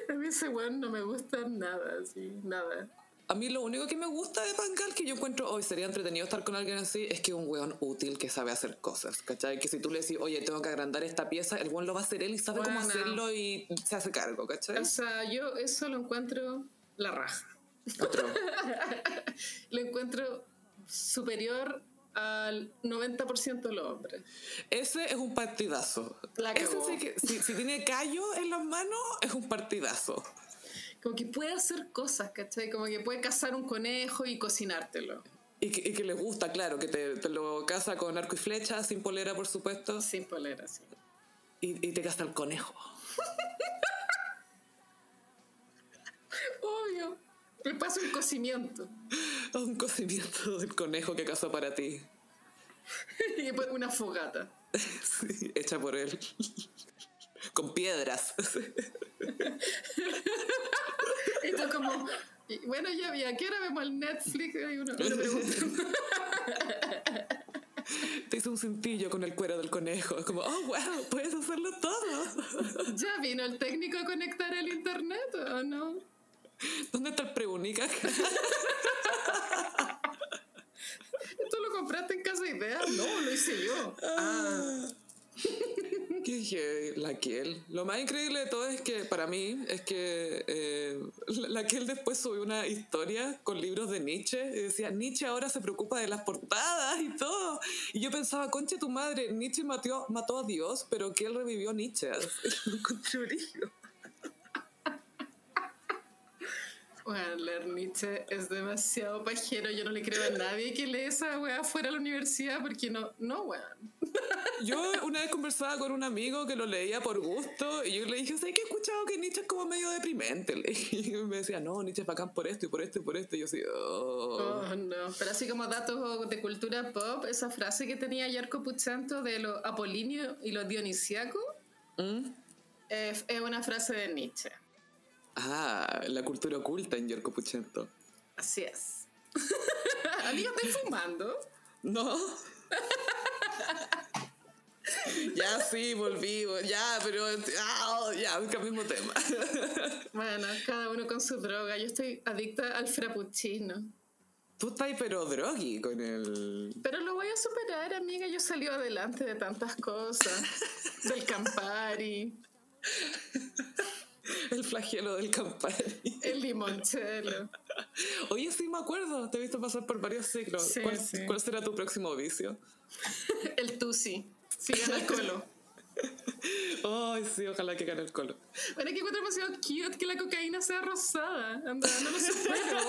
A mí ese weón no me gusta nada, sí, nada. A mí lo único que me gusta de Pangal, que yo encuentro hoy sería entretenido estar con alguien así, es que es un weón útil que sabe hacer cosas, ¿cachai? Que si tú le decís, oye, tengo que agrandar esta pieza, el weón lo va a hacer él y sabe cómo Bueno. hacerlo y se hace cargo, ¿cachai? O sea, yo eso lo encuentro la raja. Otro. Lo encuentro superior al 90% de los hombres. Ese es un partidazo. La Ese sí que, si, si tiene callo en las manos, es un partidazo. Como que puede hacer cosas, ¿cachai? Como que puede cazar un conejo y cocinártelo. Y que, y que les gusta, claro, que te, te lo casa con arco y flecha, sin polera, por supuesto. Sin polera, sí. Y, y te casa el conejo. Obvio. Me pasa un cocimiento. Un cocimiento del conejo que casó para ti. y después una fogata. Sí, hecha por él. Con piedras. Y tú como, bueno, ya vi, ¿a qué hora vemos el Netflix? Hay uno. Te hizo un cintillo con el cuero del conejo. Es como, oh, wow, puedes hacerlo todo. ¿Ya vino el técnico a conectar el internet o no? ¿Dónde está el preúnica? ¿Tú lo compraste en Casa Idea? No, lo hice yo. Ah, ¿Qué dije? La Kiel. Lo más increíble de todo es que, para mí, es que eh, la Kiel después subió una historia con libros de Nietzsche y decía, Nietzsche ahora se preocupa de las portadas y todo. Y yo pensaba, concha tu madre, Nietzsche mató, mató a Dios, pero Kiel revivió Nietzsche. Lo encontré brígido. Bueno, leer Nietzsche es demasiado pajero. Yo no le creo a nadie que lee esa weá fuera de la universidad porque no, no, weón. Yo una vez conversaba con un amigo que lo leía por gusto y yo le dije, ¿sabes que he escuchado que Nietzsche es como medio deprimente? Y me decía, no, Nietzsche es bacán por esto y por esto y por esto. Y yo así, oh. Oh, no. Pero así como datos de cultura pop, esa frase que tenía Yarko Puchento de lo apolinio y lo dionisiaco ¿Mm? es, es una frase de Nietzsche. Ah, la cultura oculta en Yorko Puchento. Así es. Amigo, ¿estás fumando? ¿No? ya sí, volví, ya, pero ah, ya, cambiemos tema. Bueno, cada uno con su droga. Yo estoy adicta al frappuccino. Tú estás pero drogui con el... Pero lo voy a superar, amiga. Yo salí adelante de tantas cosas. Del Campari, El flagelo del Campari. el limoncello. Oye, sí me acuerdo, te he visto pasar por varios ciclos. Sí, ¿Cuál, sí. cuál será tu próximo vicio? El tusi. Sigan al colo. Ay, sí, ojalá que gane el colo. Bueno, que encuentro demasiado cute que la cocaína sea rosada. Anda, no lo supero.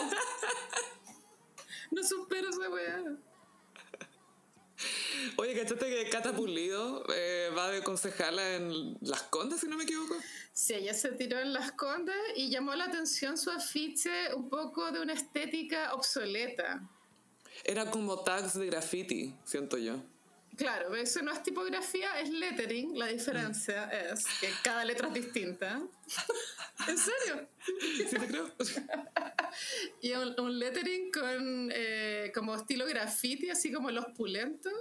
¿Cachaste que Cata Pulido eh, va de concejala en Las Condes, si no me equivoco? Sí, ella se tiró en las condes y llamó la atención su afiche un poco de una estética obsoleta. Era como tags de graffiti, siento yo. Claro, eso no es tipografía, es lettering. La diferencia es que cada letra es distinta. ¿En serio? ¿Sí te creo? Y un, un lettering con eh, como estilo graffiti, así como los pulentos.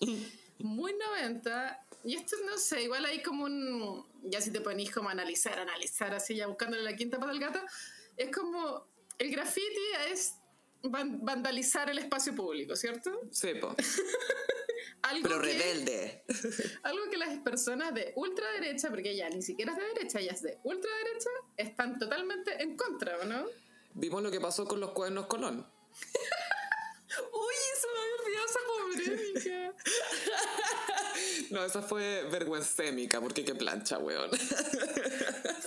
Muy 90. Y esto no sé, igual hay como un. Ya si te ponís como a analizar, analizar, así ya buscándole la quinta pata al gato. Es como. El graffiti es van- vandalizar el espacio público, ¿cierto? Sí, po. Algo Pero que- rebelde. Algo que las personas de ultraderecha, porque ella ni siquiera es de derecha, ella es de ultraderecha, están totalmente en contra, ¿o no? Vimos lo que pasó con los cuadernos Colón. Uy, se me había olvidado No, esa fue vergüencémica, porque qué plancha, weón.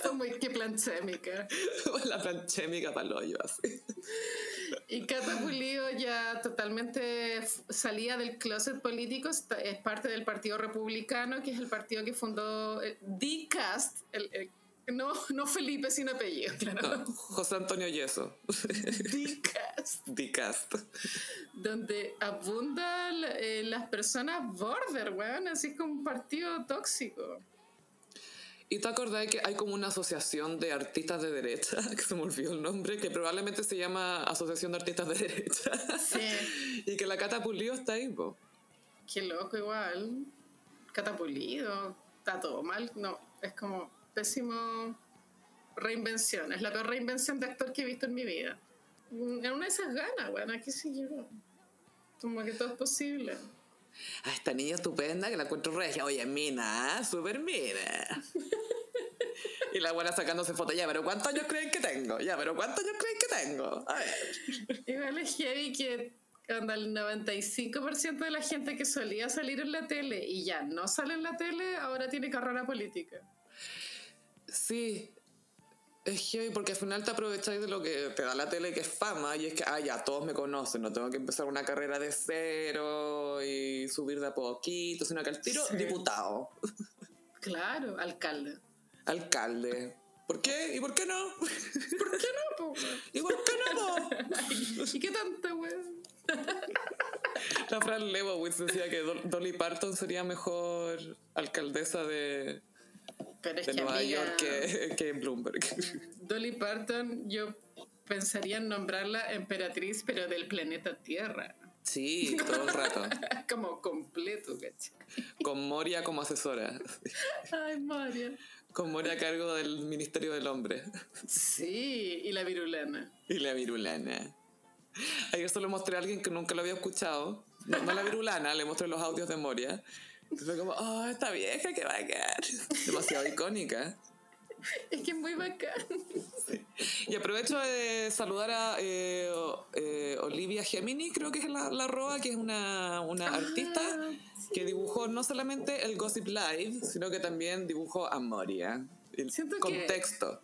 Fue muy que planchémica. La planchémica para el hoyo, así. Y Cata Pulido ya totalmente salía del closet político, es parte del Partido Republicano, que es el partido que fundó eh, The Cast, el- el- no, no Felipe sin apellido, claro. No, José Antonio Yeso. The Cast. Dicast. donde abundan eh, las personas border, weón, así es como un partido tóxico. ¿Y te acordás que hay como una asociación de artistas de derecha, que se me olvidó el nombre, que probablemente se llama Asociación de Artistas de Derecha? Sí, y que la Cata Pulido está ahí, po. qué loco igual. Catapulido, está todo mal. No, es como pésimo reinvención. Es la peor reinvención de actor que he visto en mi vida. Mm, En una de esas ganas, weón, aquí sí yo. Como que todo es posible. Ah, esta niña estupenda que la encuentro regia. Oye, mina, ¿eh? súper mina. y la buena sacándose fotos. Ya, pero ¿cuántos años creen que tengo? Ya, pero ¿cuántos años creen que tengo? A ver. Igual es heavy que cuando el 95% de la gente que solía salir en la tele y ya no sale en la tele, ahora tiene carrera política. Sí. Es que porque al final te aprovecháis de lo que te da la tele, que es fama, y es que, ah, ya, todos me conocen, no tengo que empezar una carrera de cero y subir de a poquito, sino que al tiro, Sí. diputado, Claro, alcalde. alcalde. ¿Por qué? ¿Y por qué no? ¿Por qué no, po? ¿Y por qué no? po? ¿Y qué tanta, weón? La Fran Lebowitz decía que Dol- Dolly Parton sería mejor alcaldesa de, Pero es de que, Nueva amiga, York que, que Bloomberg. Dolly Parton, yo pensaría en nombrarla emperatriz, pero del planeta Tierra. Sí, todo el rato. Como completo, ¿cachai? Con Moria como asesora. Ay, María. Con Moria a cargo del Ministerio del Hombre. Sí, y la virulana. Y la virulana. Ayer se lo mostré a alguien que nunca lo había escuchado. No, no la virulana, le mostré los audios de Moria. Fue como, oh, esta vieja que va a quedar. Demasiado icónica. Es que es muy bacán. Y aprovecho de saludar a eh, eh, Olivia Gemini, creo que es la, la roa, que es una, una Ah, artista que dibujó no solamente el Gossip Live, sino que también dibujó a Moria. El Siento que- contexto,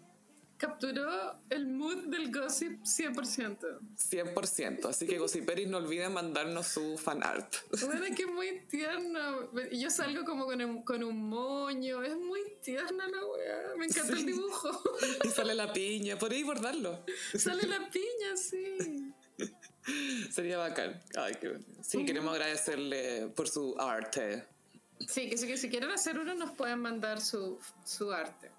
Capturó el mood del gossip 100%. 100%. Así que Gossiperis no olviden mandarnos su fan art. Bueno, es que es muy tierno. Y Yo salgo como con un, con un moño. Es muy tierna la weá. Me encanta el dibujo. Y sale la piña, podéis bordarlo. Sale la piña, sí. Sería bacán. Ay, qué bueno. Sí, queremos agradecerle por su arte. Sí, que, sí, que si quieren hacer uno nos pueden mandar su, su arte.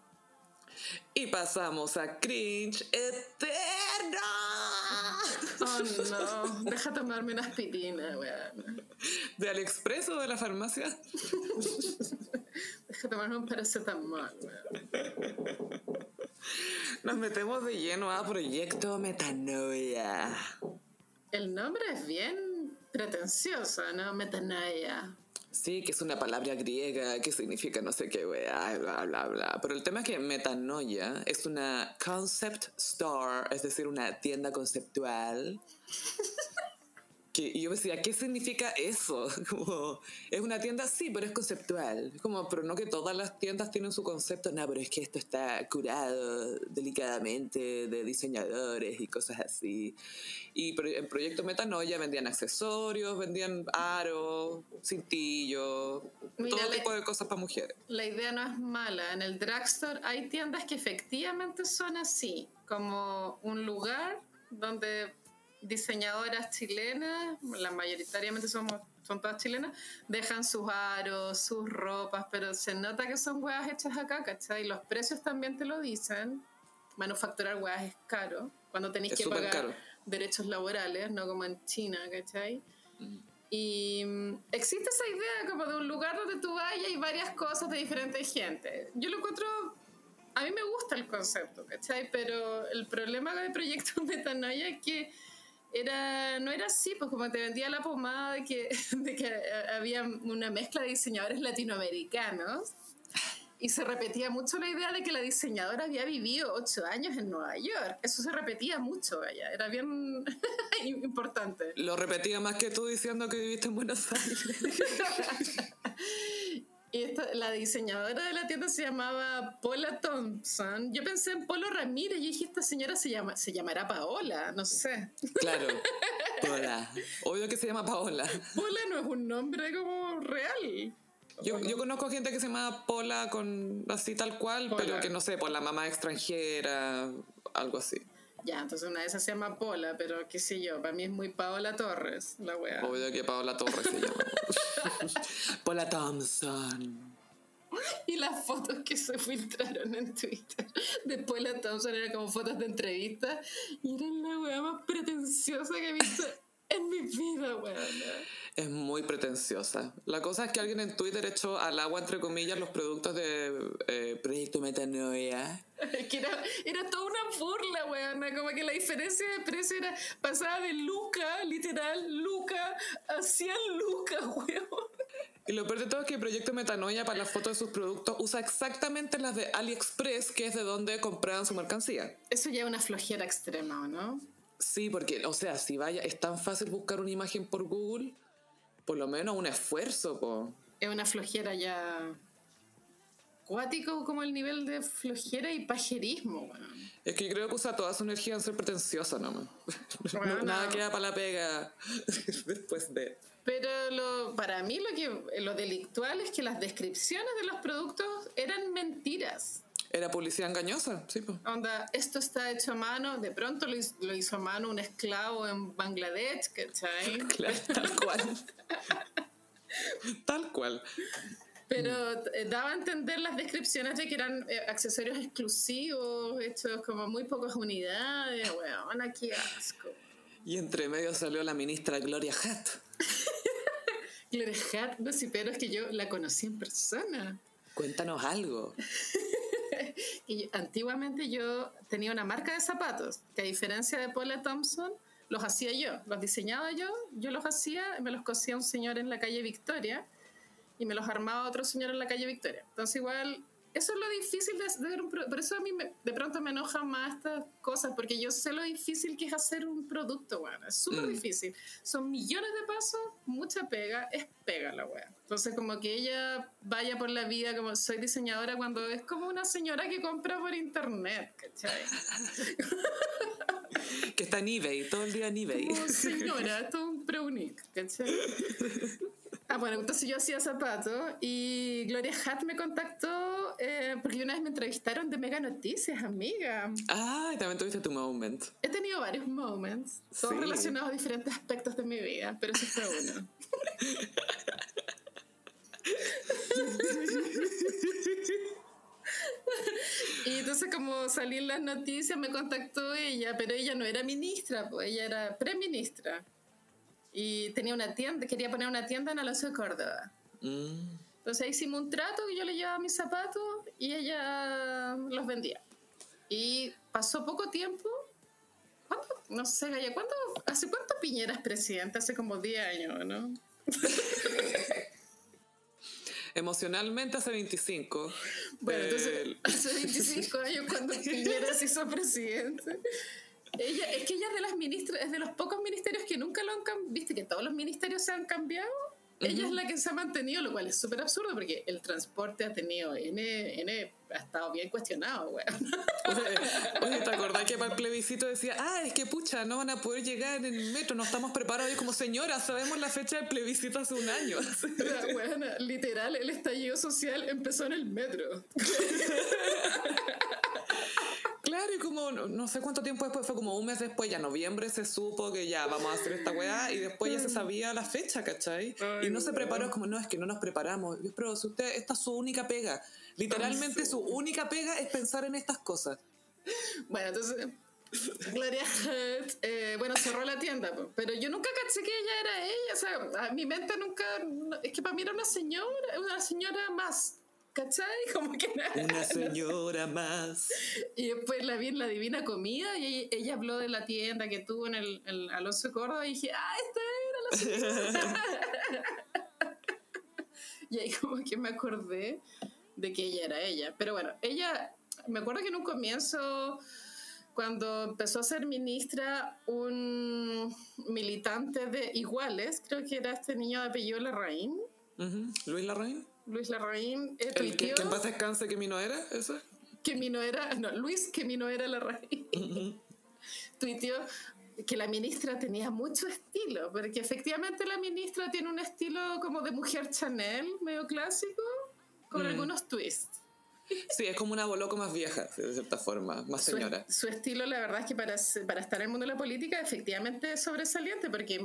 Y pasamos a Cringe Eterno. Oh no, deja tomarme una aspirina, weón. ¿De AliExpress o de la farmacia? Deja tomarme un paracetamol, weón. Nos metemos de lleno a Proyecto Metanoia. El nombre es bien pretencioso, ¿no? Metanoia. Sí, que es una palabra griega que significa no sé qué, wea, bla, bla, bla. Pero el tema es que Metanoia es una concept store, es decir, una tienda conceptual. Que, y yo me decía, ¿qué significa eso? Como, es una tienda, sí, pero es conceptual. Como, pero no que todas las tiendas tienen su concepto. No, pero es que esto está curado delicadamente de diseñadores y cosas así. Y pro- en Proyecto Metanoia vendían accesorios, vendían aros, cintillos, Mira, todo tipo de cosas para mujeres. La idea no es mala. En el drugstore hay tiendas que efectivamente son así, como un lugar donde diseñadoras chilenas, la mayoritariamente somos, son todas chilenas, dejan sus aros, sus ropas, pero se nota que son huevas hechas acá, ¿cachai? Los precios también te lo dicen. Manufacturar huevas es caro, cuando tenéis que pagar caro. derechos laborales, no como en China, ¿cachai? Y mm, existe esa idea como de un lugar donde tú vas y hay varias cosas de diferentes gente. Yo lo encuentro, a mí me gusta el concepto, ¿cachai? Pero el problema con el proyecto Metanoia es que era, no era así, pues como te vendía la pomada de que, de que había una mezcla de diseñadores latinoamericanos. Y se repetía mucho la idea de que la diseñadora había vivido ocho años en Nueva York. Eso se repetía mucho allá. Era bien importante. Lo repetía más que tú diciendo que viviste en Buenos Aires. Y esta- la diseñadora de la tienda se llamaba Paula Thompson. Yo pensé en Polo Ramírez y dije, esta señora se, llama, se llamará Paola, no sé. Claro. Paola. Obvio que se llama Paola. Paola no es un nombre como real. Yo, yo conozco gente que se llama Pola con así tal cual, pero que no sé, por la mamá extranjera, algo así. Ya, entonces una de esas se llama Pola, pero qué sé yo, para mí es muy Paola Torres, la wea. Obvio que Paola Torres se llama. Pola Thompson. Y las fotos que se filtraron en Twitter de Paula Thompson eran como fotos de entrevistas y eran la wea más pretenciosa que he visto en mi vida, weón. Es muy pretenciosa. La cosa es que alguien en Twitter echó al agua, entre comillas, los productos de eh, Proyecto Metanoia. Que era, era toda una burla, weón. Como que la diferencia de precio era pasada de Luca, literal, Luca, a 100 lucas, weón. Y lo peor de todo es que Proyecto Metanoia para las fotos de sus productos usa exactamente las de AliExpress, que es de donde compraban su mercancía. Eso ya es una flojera extrema, ¿o no? Sí, porque, o sea, si vaya, es tan fácil buscar una imagen por Google, por lo menos un esfuerzo, po. Es una flojera ya cuático como el nivel de flojera y pajerismo. Es que yo creo que usa toda su energía en ser pretenciosa nomás. Bueno, Nada no. queda para la pega después de... Pero lo, para mí lo, que, lo delictual es que las descripciones de los productos eran mentiras. Era publicidad engañosa, sí, pues. Onda, esto está hecho a mano, de pronto lo hizo, lo hizo a mano un esclavo en Bangladesh, ¿cachai? Claro, tal cual. tal cual. Pero eh, daba a entender las descripciones de que eran eh, accesorios exclusivos, hechos como muy pocas unidades, weón, qué asco. Y entre medio salió la ministra Gloria Hatt. Gloria Hatt, no sé, pero es que yo la conocí en persona. Cuéntanos algo. Y yo- antiguamente yo tenía una marca de zapatos, que a diferencia de Paula Thompson, los hacía yo, los diseñaba yo, yo los hacía, me los cosía un señor en la calle Victoria y me los armaba otro señor en la calle Victoria. Entonces igual, eso es lo difícil de, ver un pro- por eso a mí me- de pronto me enojan más estas cosas, porque yo sé lo difícil que es hacer un producto, bueno, es súper Mm. difícil. Son millones de pasos, mucha pega, es pega la wea. Entonces como que ella vaya por la vida como soy diseñadora cuando es como una señora que compra por internet, ¿cachai? Que está en eBay, todo el día en eBay. Como señora, es un preunic, ¿cachai? Ah, bueno, entonces yo hacía zapatos y Gloria Hatt me contactó eh, porque una vez me entrevistaron de Mega Noticias, amiga. Ah, y también tuviste tu moment. He tenido varios moments, todos Sí. relacionados a diferentes aspectos de mi vida, pero ese fue uno. Y entonces como salí en las noticias me contactó ella, pero ella no era ministra, pues ella era preministra. Y tenía una tienda, quería poner una tienda en Alonso de Córdoba. Mm. Entonces hicimos un trato que yo le llevaba mis zapatos y ella los vendía. Y pasó poco tiempo. ¿Cuánto? No sé, Gaya, ¿cuánto? ¿Hace cuánto Piñera es presidente? Hace como 10 años, ¿no? Emocionalmente hace 25. Bueno, entonces, Eh, hace 25 años cuando Piñera se hizo presidente. Ella, es que ella es de las ministras, es de los pocos ministerios que nunca lo han cambiado. Viste que todos los ministerios se han cambiado. Ella es la que se ha mantenido, lo cual es súper absurdo porque el transporte ha tenido N, N ha estado bien cuestionado, weón. Oye, oye, ¿te acordás que para el plebiscito decía, ah, es que pucha, no van a poder llegar en el metro, no estamos preparados? Y como señora, sabemos la fecha del plebiscito hace un año. La weona, literal, el estallido social empezó en el metro. Claro, y como no, sé cuánto tiempo después, fue como un mes después, ya noviembre se supo que ya vamos a hacer esta weá y después ya se sabía la fecha, ¿cachai? Ay, y no se preparó, es como, no, es que no nos preparamos. Yo, pero si usted, esta es su única pega. Literalmente su única pega es pensar en estas cosas. Bueno, entonces, Gloria Hutt, eh, bueno, cerró la tienda, pero yo nunca caché que ella era ella, o sea, a mi mente nunca, es que para mí era una señora, una señora más, ¿cachai? Como que. Una señora más. Y después la vi en la Divina Comida y ella, habló de la tienda que tuvo en el, el Alonso Córdoba y dije, ah, esta era la señora. y ahí como que me acordé de que ella era ella. Pero bueno, ella, me acuerdo que en un comienzo, cuando empezó a ser ministra, un militante de Iguales, creo que era este niño de apellido Larraín, Ujú. Luis Larraín. Luis Larraín, eh, tuiteó que en paz descanse que mi no era, ¿eso? que mi no era, no, Luis que mi no era Larraín, tuiteó que la ministra tenía mucho estilo, porque efectivamente la ministra tiene un estilo como de mujer Chanel, medio clásico, con Mm. algunos twists. Sí, es como una boloco más vieja, de cierta forma, más Su, señora. su estilo, la verdad es que para, para estar en el mundo de la política, efectivamente es sobresaliente, porque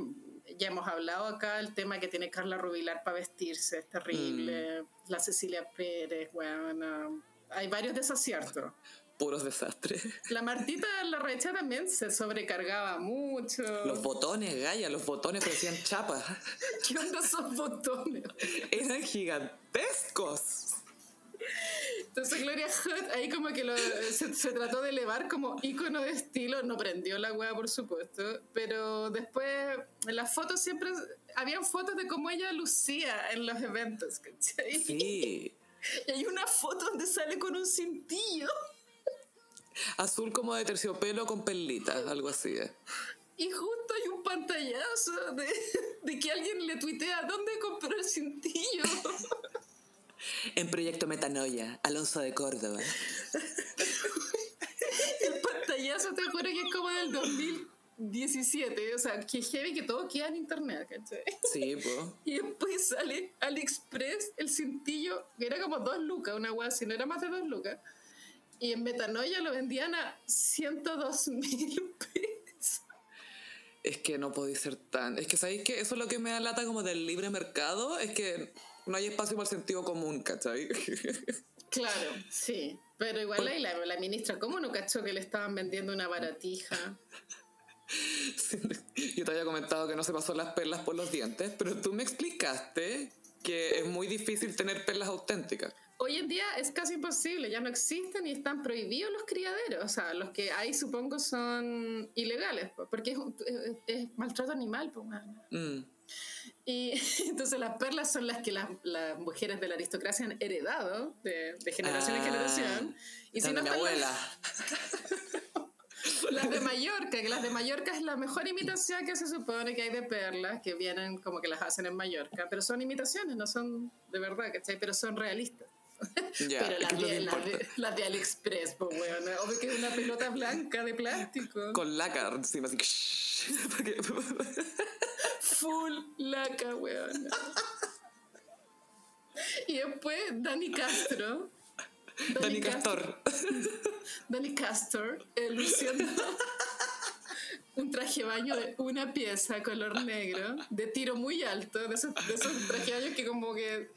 ya hemos hablado acá el tema que tiene Carla Rubilar para vestirse, es terrible. La Cecilia Pérez, bueno, hay varios desaciertos. Puros desastres. La Martita Larracha también se sobrecargaba mucho. Los botones, Gaya, los botones parecían chapas. ¿Qué onda esos botones? Eran gigantescos. Entonces Gloria Hutt ahí como que lo- se, se trató de elevar como ícono de estilo, no prendió la wea por supuesto, pero después en las fotos siempre habían fotos de cómo ella lucía en los eventos, ¿cachai? Sí. Y hay una foto donde sale con un cintillo Azul como de terciopelo con perlitas, algo así. ¿eh? y justo hay un pantallazo de, de que alguien le tuitea, ¿dónde compró el cintillo? En Proyecto Metanoia, Alonso de Córdoba. El pantallazo, te juro que es como del 2017. O sea, que heavy que todo queda en internet, ¿cachai? Sí, pues. Y después sale AliExpress el cintillo, que era como dos lucas, una hueá si no era más de dos lucas. Y en Metanoia lo vendían a 102 mil pesos. Es que no podéis ser tan. Es que sabéis que eso es lo que me da lata como del libre mercado, es que no hay espacio para el sentido común, ¿cachai? Claro, sí. Pero igual ahí la, la ministra, ¿cómo no cachó que le estaban vendiendo una baratija? Yo te había comentado que no se pasó las perlas por los dientes, pero tú me explicaste que es muy difícil tener perlas auténticas. Hoy en día es casi imposible, ya no existen y están prohibidos los criaderos. O sea, los que hay supongo son ilegales, po, porque es, es- es maltrato animal. Pues, Mm. Y entonces las perlas son las que las, las mujeres de la aristocracia han heredado de, de generación en Ah, generación. Y si no mi las- abuela. Las de Mallorca, que las de Mallorca es la mejor imitación que se supone que hay de perlas, que vienen como que las hacen en Mallorca, pero son imitaciones, no son de verdad, ¿cachai? Pero son realistas. Pero las de, las, importa. de, las de AliExpress, pues bueno, obvio que es una pelota blanca de plástico. Con laca encima, así. Full laca, weón. Y después Dani Castro. Dani Castor. Dani Castor, eh, luciendo un traje de baño de una pieza color negro, de tiro muy alto, de esos, de esos de baño que como que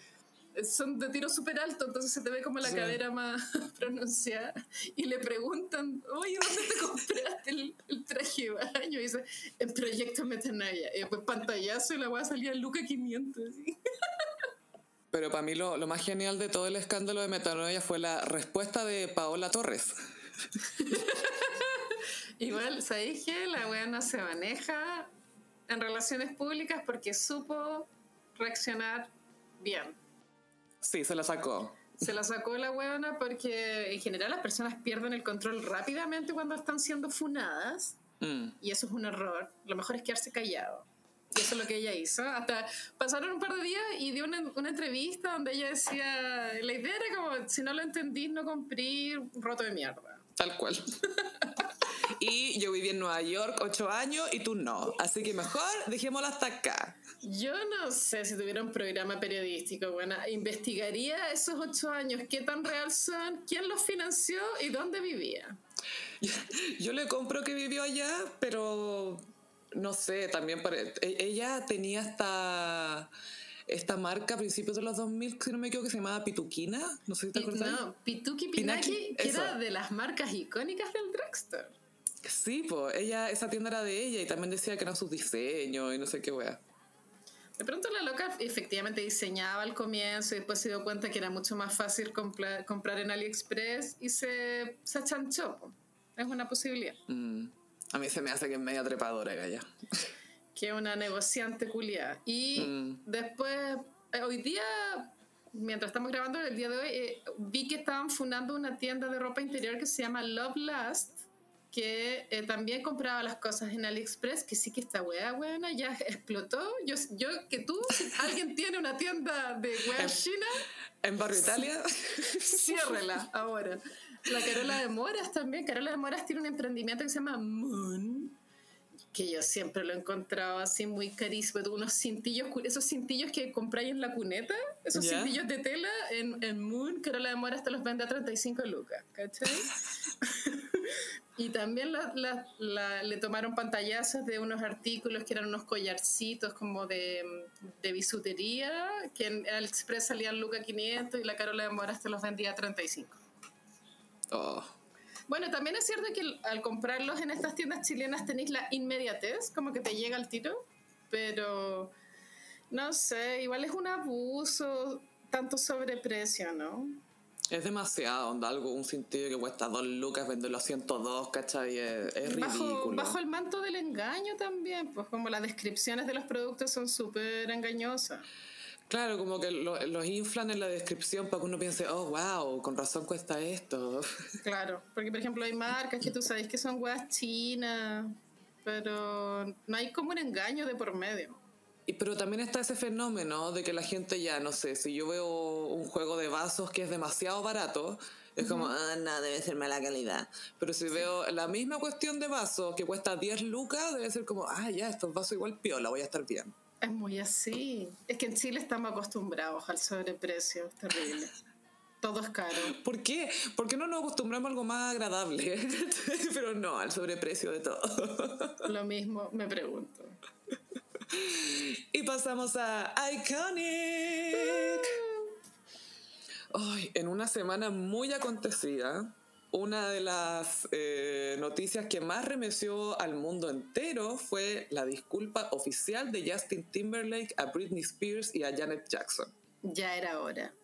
son de tiro súper alto, entonces se te ve como la Sí. cadera más pronunciada. Y le preguntan, oye, ¿dónde te compraste el, el traje de baño? Y dice, en Proyecto Metanoia. Y después pantallazo y la voy a salir a Luca 500. así. Pero para mí lo, lo más genial de todo el escándalo de Metanoia fue la respuesta de Paola Torres. Igual, ¿sabéis que la wea no se maneja en relaciones públicas porque supo reaccionar bien? Sí, se la sacó. Se la sacó la weona porque en general las personas pierden el control rápidamente cuando están siendo funadas Mm. y eso es un error. Lo mejor es quedarse callado. Y eso es lo que ella hizo. Hasta pasaron un par de días y dio una, una entrevista donde ella decía, la idea era como, si no lo entendís, no compré roto de mierda. Tal cual. y yo viví en Nueva York ocho años y tú no. Así que mejor dejémoslo hasta acá. Yo no sé si tuviera un programa periodístico, bueno, investigaría esos ocho años, qué tan real son, quién los financió y dónde vivía. Yo le compro que vivió allá, pero no sé, también pare- e- ella tenía esta esta marca a principios de los 2000, si no me equivoco, que se llamaba Pituquina, no sé si te acuerdas. no, Pituki Pinaki, Pinaki, que era de las marcas icónicas del drugstore. Sí, pues ella esa tienda era de ella y también decía que eran sus diseños y no sé qué wea. De pronto la loca efectivamente diseñaba al comienzo y después se dio cuenta que era mucho más fácil compla- comprar en AliExpress y se, se achanchó. po. Es una posibilidad. Mm. A mí se me hace que es media trepadora ella. que es una negociante culiada. Y Mm. después, eh, hoy día, mientras estamos grabando el día de hoy, eh, vi que estaban fundando una tienda de ropa interior que se llama Love Last, que eh, también compraba las cosas en AliExpress, que sí que esta wea buena ya explotó. Yo, yo que tú, alguien tiene una tienda de wea china, En Barrio Italia, ciérrela ahora. La Carola de Moras también. Carola de Moras tiene un emprendimiento que se llama Moon, que yo siempre lo he encontrado así muy carísimo. Unos cintillos, esos cintillos que compráis en la cuneta, esos cintillos de tela, en, en Moon, Carola de Moras te los vende a 35 lucas, ¿cachai? Y también la- la- la- le tomaron pantallazos de unos artículos que eran unos collarcitos como de, de bisutería, que en AliExpress salían Luca 500 y la Carola de Moras te los vendía a 35. oh, Bueno, también es cierto que al comprarlos en estas tiendas chilenas tenéis la inmediatez, como que te llega al tiro, pero no sé, igual es un abuso, tanto sobreprecio, ¿no? es demasiado, onda, algo, un cintillo que cuesta dos lucas, venderlo a 102, ¿cachai? Es, es Bajo, ridículo. bajo el manto del engaño también, pues como las descripciones de los productos son súper engañosas. Claro, como que lo- los inflan en la descripción para que uno piense, oh, wow, con razón cuesta esto. Claro, porque por ejemplo hay marcas que tú sabes que son guas chinas, pero no hay como un engaño de por medio. Y, pero también está ese fenómeno de que la gente ya, no sé, si yo veo un juego de vasos que es demasiado barato, es como, ah, no, debe ser mala calidad. Pero si veo la misma cuestión de vaso que cuesta 10 lucas, debe ser como, ah, ya, estos vasos igual piola, voy a estar bien. Es muy así. Es que en Chile estamos acostumbrados al sobreprecio, es terrible. Todo es caro. ¿Por qué? ¿Por qué no nos acostumbramos a algo más agradable? Pero no, al sobreprecio de todo. Lo mismo me pregunto. Y pasamos a Iconic. Ay, en una semana muy acontecida, una de las eh, noticias que más remeció al mundo entero fue la disculpa oficial de Justin Timberlake a Britney Spears y a Janet Jackson. Ya era hora.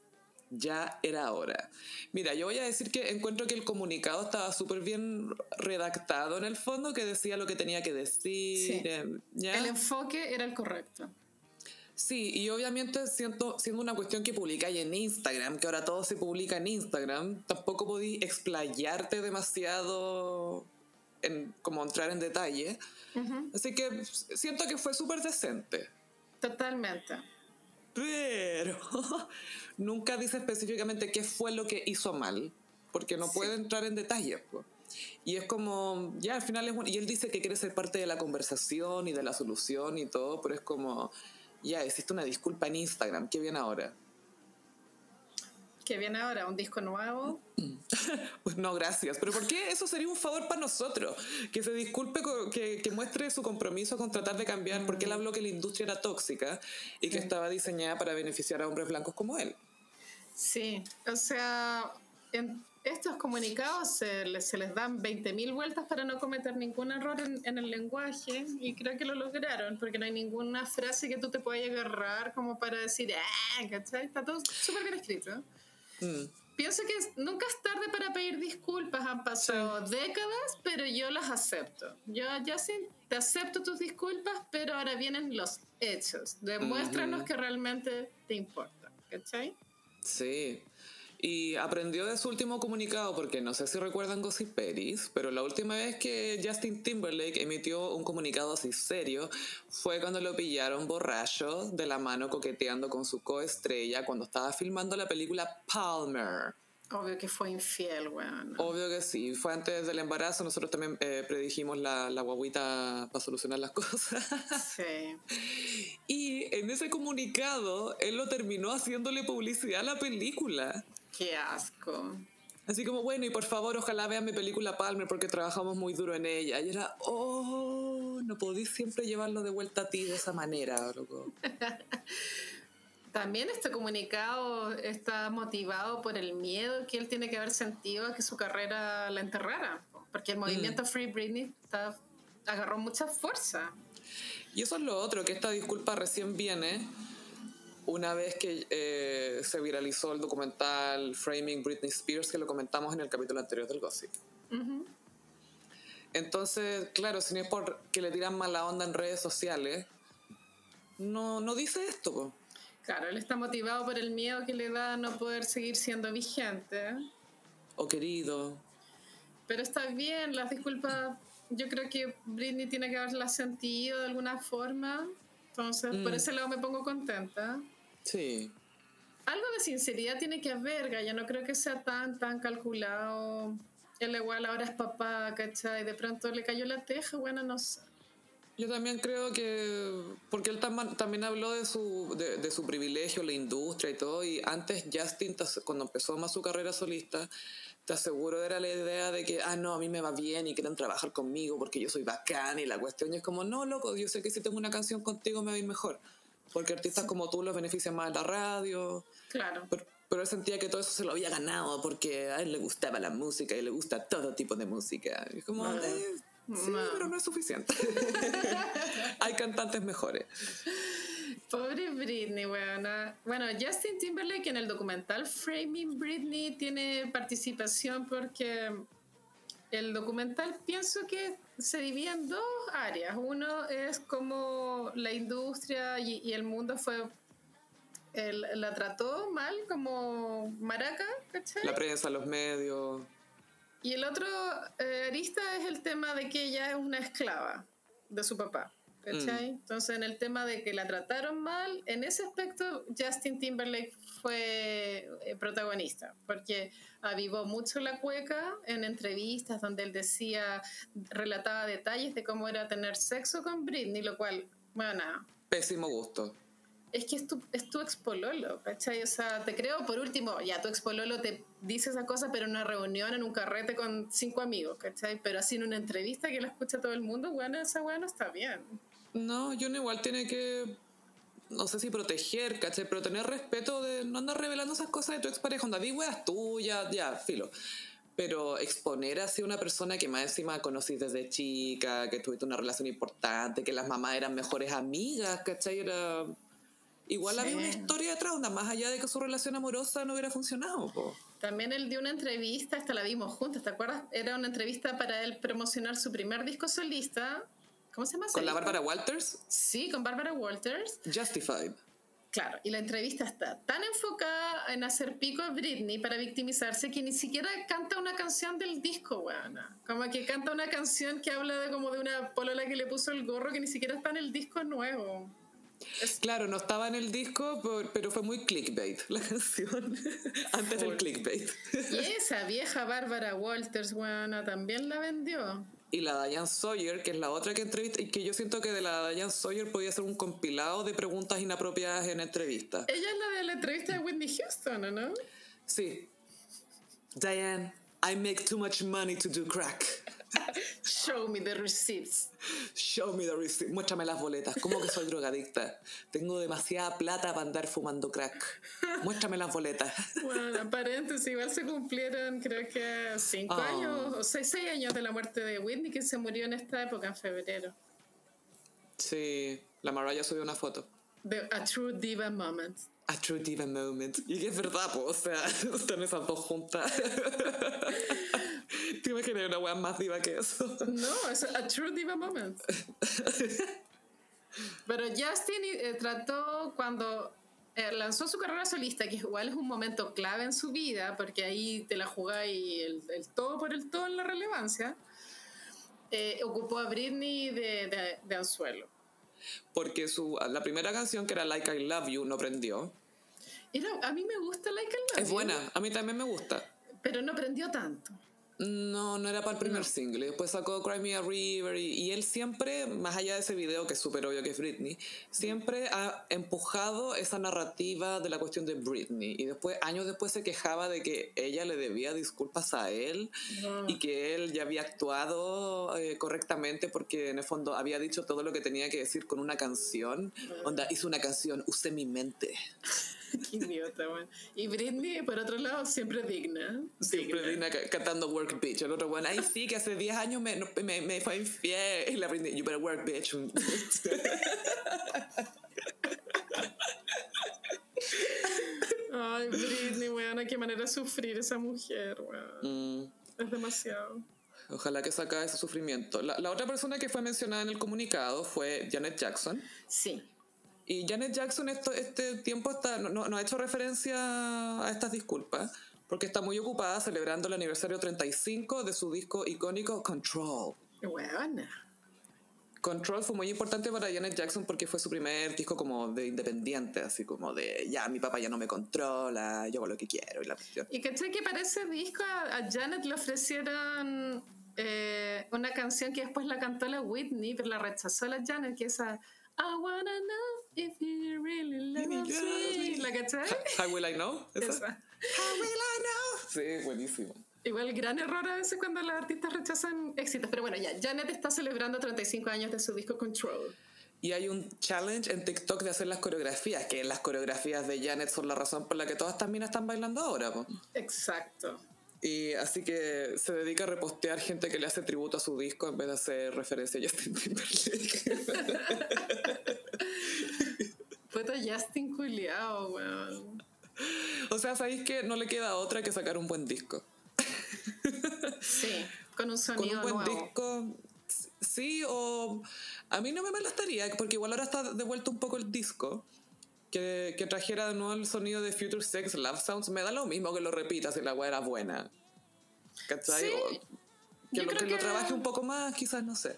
Ya era hora. Mira, yo voy a decir que encuentro que el comunicado estaba súper bien redactado en el fondo, que decía lo que tenía que decir. ¿ya? El enfoque era el correcto. Sí, y obviamente siendo, siendo una cuestión que publicáis en Instagram, que ahora todo se publica en Instagram, tampoco podí explayarte demasiado en como entrar en detalle. Así que siento que fue súper decente. Totalmente. Pero nunca dice específicamente qué fue lo que hizo mal, porque no puede entrar en detalles. pues. Y es como, ya al final es bueno, y él dice que quiere ser parte de la conversación y de la solución y todo, pero es como, ya, hiciste una disculpa en Instagram, ¿qué viene ahora? ¿Qué viene ahora? ¿Un disco nuevo? Pues no, gracias. Pero ¿por qué eso sería un favor para nosotros? Que se disculpe, que, que muestre su compromiso con tratar de cambiar, porque él habló que la industria era tóxica y que estaba diseñada para beneficiar a hombres blancos como él. Sí, o sea, en estos comunicados se les, se les dan 20.000 vueltas para no cometer ningún error en, en el lenguaje y creo que lo lograron porque no hay ninguna frase que tú te puedas agarrar como para decir, ah, ¿cachai? Está todo súper bien escrito. Mm. Pienso que nunca es tarde para pedir disculpas, han pasado décadas, pero yo las acepto. Yo ya sí, te acepto tus disculpas, pero ahora vienen los hechos. Demuéstranos que realmente te importa, ¿cachai? Sí. Y aprendió de su último comunicado, porque no sé si recuerdan Gossip Peris, pero la última vez que Justin Timberlake emitió un comunicado así serio fue cuando lo pillaron borracho de la mano coqueteando con su coestrella cuando estaba filmando la película Palmer. Obvio que fue infiel, weón. Obvio que sí, fue antes del embarazo, nosotros también eh, predijimos la, la guaguita para solucionar las cosas. Sí. Y en ese comunicado, él lo terminó haciéndole publicidad a la película. Qué asco. Así como, bueno, y por favor, ojalá vean mi película Palmer porque trabajamos muy duro en ella. Y era, oh, no podís siempre llevarlo de vuelta a ti de esa manera, loco. También este comunicado está motivado por el miedo que él tiene que haber sentido a que su carrera la enterrara. Porque el movimiento Free Britney está- agarró mucha fuerza. Y eso es lo otro, que esta disculpa recién viene una vez que eh, se viralizó el documental Framing Britney Spears, que lo comentamos en el capítulo anterior del Gossip. Entonces, claro, si no es por que le tiran mala onda en redes sociales, no, no dice esto. po. Claro, él está motivado por el miedo que le da a no poder seguir siendo vigente. O querido. Pero está bien, las disculpas, yo creo que Britney tiene que haberlas sentido de alguna forma. Entonces, por Mm. ese lado me pongo contenta. Sí. Algo de sinceridad tiene que haber, ya no creo que sea tan, tan calculado. Él igual ahora es papá, ¿cachai? De pronto le cayó la teja, bueno, no sé. Yo también creo que, porque él tam- también habló de su, de, de su privilegio, la industria y todo, y antes Justin, cuando empezó más su carrera solista, te aseguro era la idea de que, ah, no, a mí me va bien y quieren trabajar conmigo porque yo soy bacán y la cuestión y es como, no, loco, yo sé que si tengo una canción contigo me va a ir mejor, porque artistas como tú los benefician más en la radio, Claro. pero, pero él sentía que todo eso se lo había ganado porque a él le gustaba la música y le gusta todo tipo de música. Y es como, No. eh, sí, No. pero no es suficiente. Hay cantantes mejores. Pobre Britney, weona. Bueno, Justin Timberlake en el documental Framing Britney tiene participación porque el documental pienso que se divide en dos áreas. Uno es como la industria y, y el mundo fue el- la trató mal como maraca, ¿cachai? La prensa, los medios. Y el otro eh, arista es el tema de que ella es una esclava de su papá. ¿Cachai? Entonces, en el tema de que la trataron mal, en ese aspecto Justin Timberlake fue eh, protagonista, porque avivó mucho la cueca en entrevistas donde él decía, relataba detalles de cómo era tener sexo con Britney, lo cual, bueno. Pésimo gusto. Es que es tu, es tu expololo, ¿cachai? O sea, te creo, por último, ya tu expololo te dice esa cosa, pero en una reunión, en un carrete con cinco amigos, ¿cachai? Pero así en una entrevista que la escucha todo el mundo, bueno, esa weá no está bien. No, John igual tiene que, no sé si proteger, ¿cachai? Pero tener respeto de no andar revelando esas cosas de tu expareja. Onda, di weas tuyas, ya, filo. Pero exponer así a una persona que más encima conocí desde chica, que tuviste una relación importante, que las mamás eran mejores amigas, ¿cachai? Era... Igual había una historia detrás, onda, más allá de que su relación amorosa no hubiera funcionado, po. También él dio una entrevista, esta la vimos juntas, ¿te acuerdas? Era una entrevista para él promocionar su primer disco solista. ¿Cómo se llama? Con la? Bárbara Walters, Sí, con Bárbara Walters. Justified. Claro, y la entrevista está tan enfocada en hacer pico a Britney para victimizarse que ni siquiera canta una canción del disco, weona. Como que canta una canción que habla de como de una polola que le puso el gorro que ni siquiera está en el disco nuevo. Claro, no estaba en el disco, pero fue muy clickbait la canción. Antes del clickbait. Y esa vieja Bárbara Walters, weona, también la vendió. Y la Diane Sawyer, que es la otra que entrevista, y que yo siento que de la Diane Sawyer podía ser un compilado de preguntas inapropiadas en entrevistas. Ella es la de la entrevista de Whitney Houston, ¿o no? Sí. Diane, I make too much money to do crack. Show me the receipts. Show me the receipt. Muéstrame las boletas. ¿Cómo que soy drogadicta? Tengo demasiada plata para andar fumando crack. Muéstrame las boletas. Bueno, paréntesis, igual se cumplieron creo que cinco Ah. años o seis, seis años de la muerte de Whitney, que se murió en esta época, en febrero. Sí, la Mariah subió una foto. The, a True Diva Moment. A true diva moment. Y que es verdad, po, o sea, están esas dos juntas. ¿Te imaginas una weá más diva que eso? No, es a True Diva Moment. Pero Justin eh, trató cuando eh, lanzó su carrera solista, que igual es un momento clave en su vida, porque ahí te la jugáis el, el todo por el todo en la relevancia, eh, ocupó a Britney de, de, de anzuelo. Porque su, la primera canción, que era Like I Love You, no prendió. Era, a mí me gusta Like I Love Es You, buena, a mí también me gusta. Pero no prendió tanto. No, no era para el primer No. single. Después sacó Cry Me a River y, y él siempre, más allá de ese video que es súper obvio que es Britney, siempre ha empujado esa narrativa de la cuestión de Britney. Y después, años después, se quejaba de que ella le debía disculpas a él No. y que él ya había actuado eh, correctamente porque en el fondo había dicho todo lo que tenía que decir con una canción. Onda, hizo una canción, usé mi mente. Qué idiota, weón. Y Britney, por otro lado, siempre digna. Siempre Digna. Cantando Work Bitch. El otro bueno, ay sí, que hace 10 años me, me, me fue infiel. Y la Britney, you better work bitch. Ay, Britney, weón, qué manera de sufrir esa mujer, weón. Mm, Es demasiado. ojalá que saca ese sufrimiento. La, la otra persona que fue mencionada en el comunicado fue Janet Jackson. Sí. Y Janet Jackson esto, este tiempo está, no, no- ha hecho referencia a estas disculpas porque está muy ocupada celebrando el aniversario 35 de su disco icónico Control. Weona. Control fue muy importante para Janet Jackson porque fue su primer disco como de independiente, así como de ya mi papá ya no me controla, yo hago lo que quiero y la cuestión. Y caché que para ese disco a, a Janet le ofrecieron eh, una canción que después la cantó la Whitney, pero la rechazó la Janet, que es esa I wanna know if you really love me. ¿La caché? How will I know? ¿Esa? Esa. How will I know? Sí, buenísimo. Igual gran error a veces cuando los artistas rechazan éxitos. Pero bueno, ya, Janet está celebrando 35 años de su disco Control. Y hay un challenge en TikTok de hacer las coreografías, que las coreografías de Janet son la razón por la que todas también están bailando ahora. po. Exacto. Y así que se dedica a repostear gente que le hace tributo a su disco en vez de hacer referencia a Justin Timberlake. Puta Justin culiao, weón. o sea, sabéis que no le queda otra que sacar un buen disco. Sí, con un Con sonido un buen nuevo. disco, sí, o a mí no me molestaría, porque igual ahora está de vuelta un poco el disco. Que, que trajera de nuevo el sonido de Future Sex Love Sounds, me da lo mismo que lo repita si la weá era buena. ¿Cachai? Sí, que lo, que lo trabaje un poco más, quizás, no sé.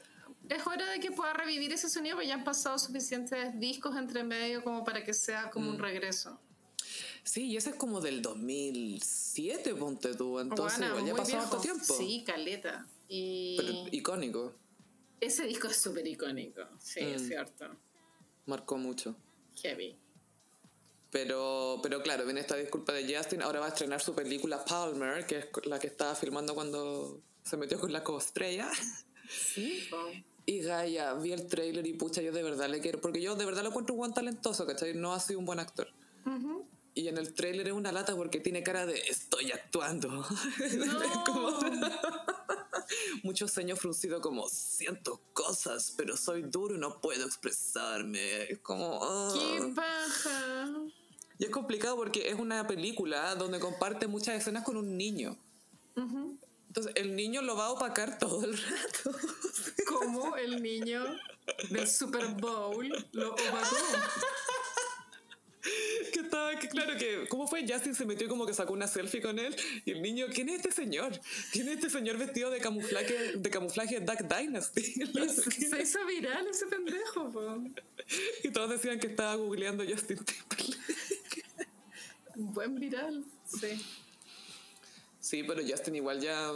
es hora de que pueda revivir ese sonido, porque ya han pasado suficientes discos entre medio como para que sea como Mm. un regreso. Sí, y ese es como del 2007, ponte tú. Entonces, Bueno, igual ya pasado viejo. harto tiempo. Sí, caleta. Y Pero icónico. ese disco es súper icónico. Sí, es Mm. cierto. Marcó mucho. Heavy. Pero, pero claro, viene esta disculpa de Justin. Ahora va a estrenar su película Palmer, que es la que estaba filmando cuando se metió con la coestrella. Sí. Y Gaia, vi el trailer y pucha, yo de verdad le quiero. Porque yo de verdad lo encuentro un buen talentoso, ¿cachai? No ha sido un buen actor. Ujú. Y en el trailer es una lata porque tiene cara de estoy actuando. No. Como- Mucho ceño fruncido como siento cosas, pero soy duro y no puedo expresarme. Es como... ah. ¡Qué paja! Y es complicado porque es una película donde comparte muchas escenas con un niño. Entonces el niño lo va a opacar todo el rato. Como el niño del Super Bowl lo opacó. que estaba, que claro que, ¿cómo fue? Justin se metió como que sacó una selfie con él y el niño, ¿quién es este señor? ¿Quién es este señor vestido de camuflaje de camuflaje Duck Dynasty? Se hizo viral ese pendejo, po. y todos decían que estaba googleando Justin Timberlake. Buen viral, sí. Sí, pero Justin igual ya,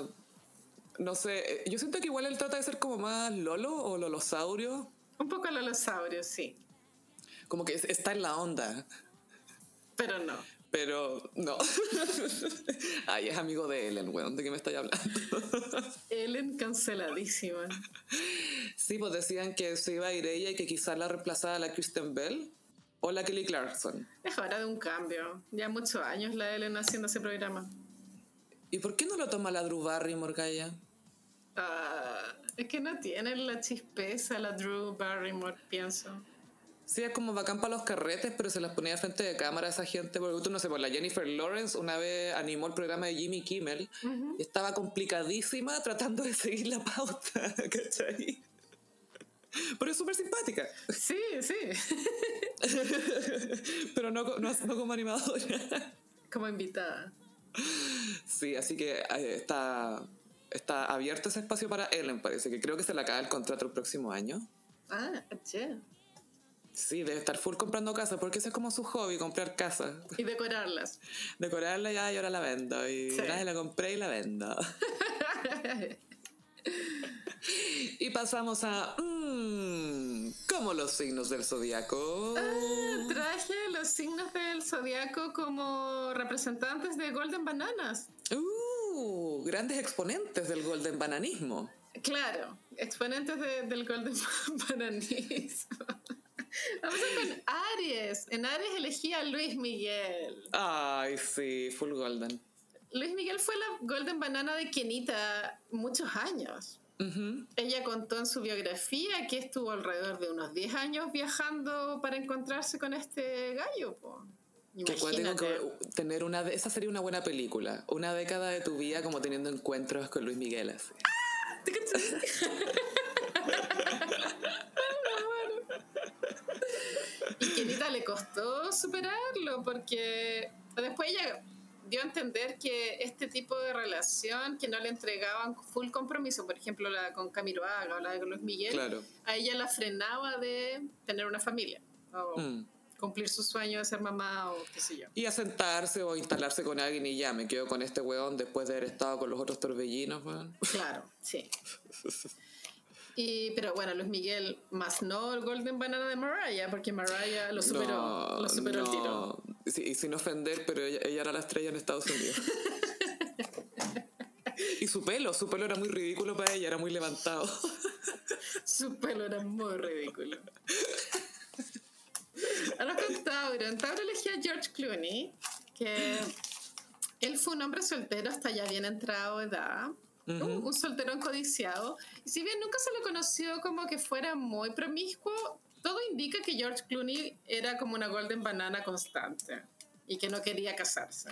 no sé, yo siento que igual él trata de ser como más Lolo o Lolosaurio, Un poco lolosaurio, sí. como que es- está en la onda. Pero no. Pero no. Ay, es amigo de Ellen, weón. ¿De qué me estáis hablando? Ellen canceladísima. Sí, pues decían que se iba a ir ella y que quizás la reemplazara la Kristen Bell o la Kelly Clarkson. Es hora de un cambio. Ya muchos años la Ellen haciendo ese programa. ¿Y por qué no lo toma la Drew Barrymore, Gaia? Ah, es que no tiene la chispeza la Drew Barrymore, pienso. Sí, es como bacán para los carretes, pero se las ponía frente de cámara a esa gente. Porque tú no sé, pues la Jennifer Lawrence una vez animó el programa de Jimmy Kimmel y estaba complicadísima tratando de seguir la pauta, ¿cachai? Pero es súper simpática. Sí, sí. Pero no, no, no como animadora. Como invitada. Sí, así que eh, está, está abierto ese espacio para Ellen, parece que creo que se le acaba el contrato el próximo año. Ah, che. Sí, debe estar full comprando casa, porque ese es como su hobby, comprar casa. Y decorarlas. Decorarla ya y ahora la vendo. Y Sí. la compré y la vendo. y pasamos a... Mmm, como los signos del zodiaco. Ah, traje los signos del zodiaco como representantes de Golden Bananas. Uh, grandes exponentes del golden bananismo. Claro, exponentes de- del Golden Bananismo. Vamos a con Aries. En Aries elegí a Luis Miguel. Ay, sí, full golden. Luis Miguel fue la Golden Banana de Kenita muchos años. Ella contó en su biografía que estuvo alrededor de unos 10 años viajando para encontrarse con este gallo. po. Que Imagínate. que tener una de, esa sería una buena película, una década de tu vida como teniendo encuentros con Luis Miguel así. Y Kenita le costó superarlo porque después ella dio a entender que este tipo de relación que no le entregaban full compromiso, por ejemplo la con Camilo Haga o la de Luis Miguel, Claro. a ella la frenaba de tener una familia o Mm. cumplir su sueño de ser mamá o qué sé yo. Y a sentarse o instalarse con alguien y ya, me quedo con este weón después de haber estado con los otros torbellinos, weón. Claro, sí. Y, pero bueno, Luis Miguel, más no el Golden Banana de Mariah, porque Mariah lo superó, No, lo superó el tiro. Sí, y sin ofender, pero ella, ella era la estrella en Estados Unidos. y su pelo, su pelo era muy ridículo para ella, era muy levantado. Su pelo era muy ridículo. Ahora con Tauro. En Tauro elegí a George Clooney, que él fue un hombre soltero hasta ya bien entrado de un, un solterón codiciado. Y si bien nunca se le conoció como que fuera muy promiscuo, todo indica que George Clooney era como una golden banana constante y que no quería casarse.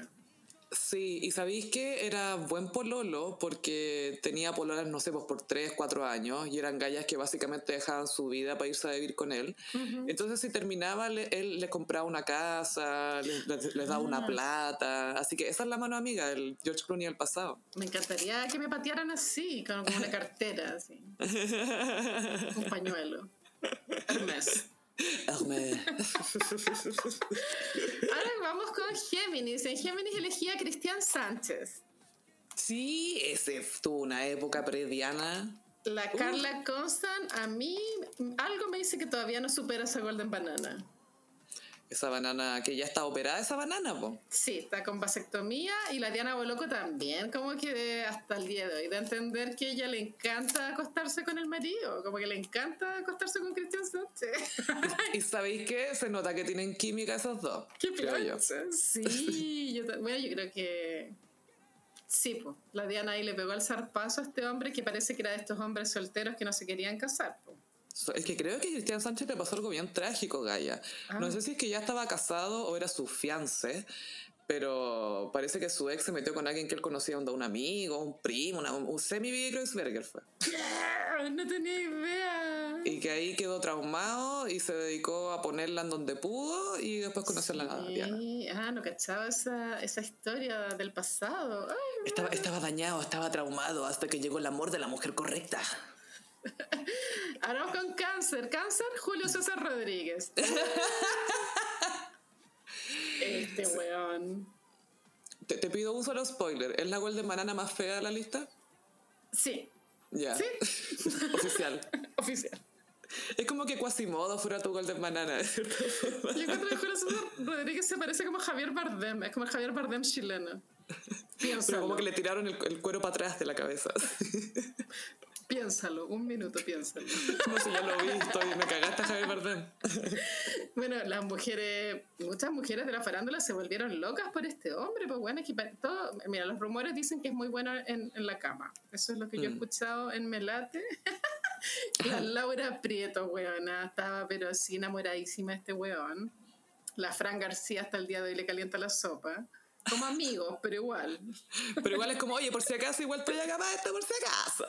Sí, y sabéis que era buen pololo porque tenía pololas, no sé, pues por 3, 4 años y eran gallas que básicamente dejaban su vida para irse a vivir con él. Entonces, si terminaba, le- él les compraba una casa, les, les- les daba una Ah. plata. Así que esa es la mano amiga del George Clooney del pasado. Me encantaría que me patearan así, con una cartera, así. Un pañuelo. Hermes. Ahora vamos con Géminis. En Géminis elegí a Cristian Sánchez. Sí, ese tuvo una época prediana. La Carla Constant, a mí algo me dice que todavía no supera esa Golden Banana. Esa banana que ya está operada, esa banana, po. Sí, está con vasectomía y la Diana Boloco también, como que hasta el día de hoy, de entender que ella le encanta acostarse con el marido, como que le encanta acostarse con Cristian Sánchez. Y sabéis que se nota que tienen química esos dos. ¡Qué creo yo. plancha! Sí, yo, bueno, yo creo que sí, pues, la Diana ahí le pegó el zarpazo a este hombre que parece que era de estos hombres solteros que no se querían casar. po. Es que creo que a Cristian Sánchez le pasó algo bien trágico, Gaia. Ah. No sé si es que ya estaba casado o era su fiance, pero parece que su ex se metió con alguien que él conocía, un amigo, un primo, una- un semi Kreuzberger fue. No tenía idea. Y que ahí quedó traumado y se dedicó a ponerla en donde pudo y después conoció a la Diana. Sí, ah, no cachaba esa, esa historia del pasado. Ay, Estaba, estaba dañado, estaba traumado hasta que llegó el amor de la mujer correcta. Ahora vamos con cáncer. Cáncer, Julio César Rodríguez. Este weón. Te, te pido un solo spoiler. ¿Es la Golden Banana más fea de la lista? Sí, Ya. Sí. Oficial. oficial. Es como que Quasimodo fuera tu Golden Banana, de cierta forma. Yo encuentro que Julio César Rodríguez se parece como Javier Bardem. Es como el Javier Bardem chileno. Pero como que le tiraron el, el cuero para atrás de la cabeza. Piénsalo. Un minuto, piénsalo. No sé, ya lo vi, estoy, me cagaste Javier Bardem. Bueno, las mujeres, muchas mujeres de la farándula se volvieron locas por este hombre, pues bueno, es que todo, mira, los rumores dicen que es muy bueno en, en la cama. Eso es lo que yo he Mm. escuchado en Melate. la Laura Prieto, weona, estaba pero así enamoradísima de este weón. La Fran García hasta el día de hoy le calienta la sopa. Como amigos, pero igual. Pero igual es como, oye, por si acaso, igual estoy acá para esto, por si acaso.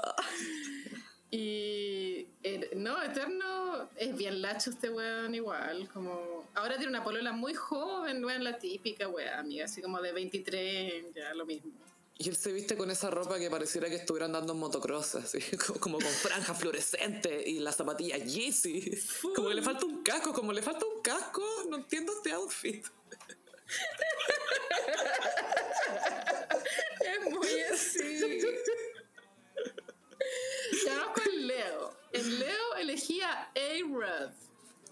Y eh, no, Eterno es bien lacho este weón igual, como ahora tiene una polola muy joven, weón, la típica weón, amiga, así como de 23, ya lo mismo. Y él se viste con esa ropa que pareciera que estuvieran dando en motocross, así, como, como con franja fluorescente y las zapatillas Yeezy. Como que le falta un casco, como le falta un casco, no entiendo este outfit. Ya vamos con Leo. En Leo elegí a A-Rod.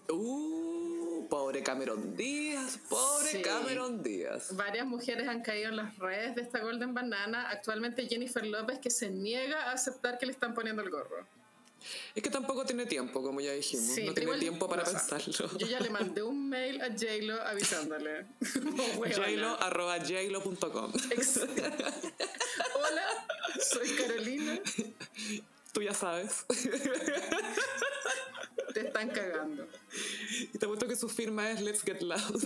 Uh, pobre Cameron Díaz, pobre Sí. Cameron Díaz. Varias mujeres han caído en las redes de esta Golden Banana. Actualmente Jennifer López que se niega a aceptar que le están poniendo el gorro. Es que tampoco tiene tiempo, como ya dijimos. Sí, no tiene tiempo para pensarlo. Yo ya le mandé un mail a J-Lo avisándole. Jlo, arroba jlo.com. Hola, soy Carolina. Tú ya sabes. Te están cagando. Y te apuesto que su firma es Let's Get Loud.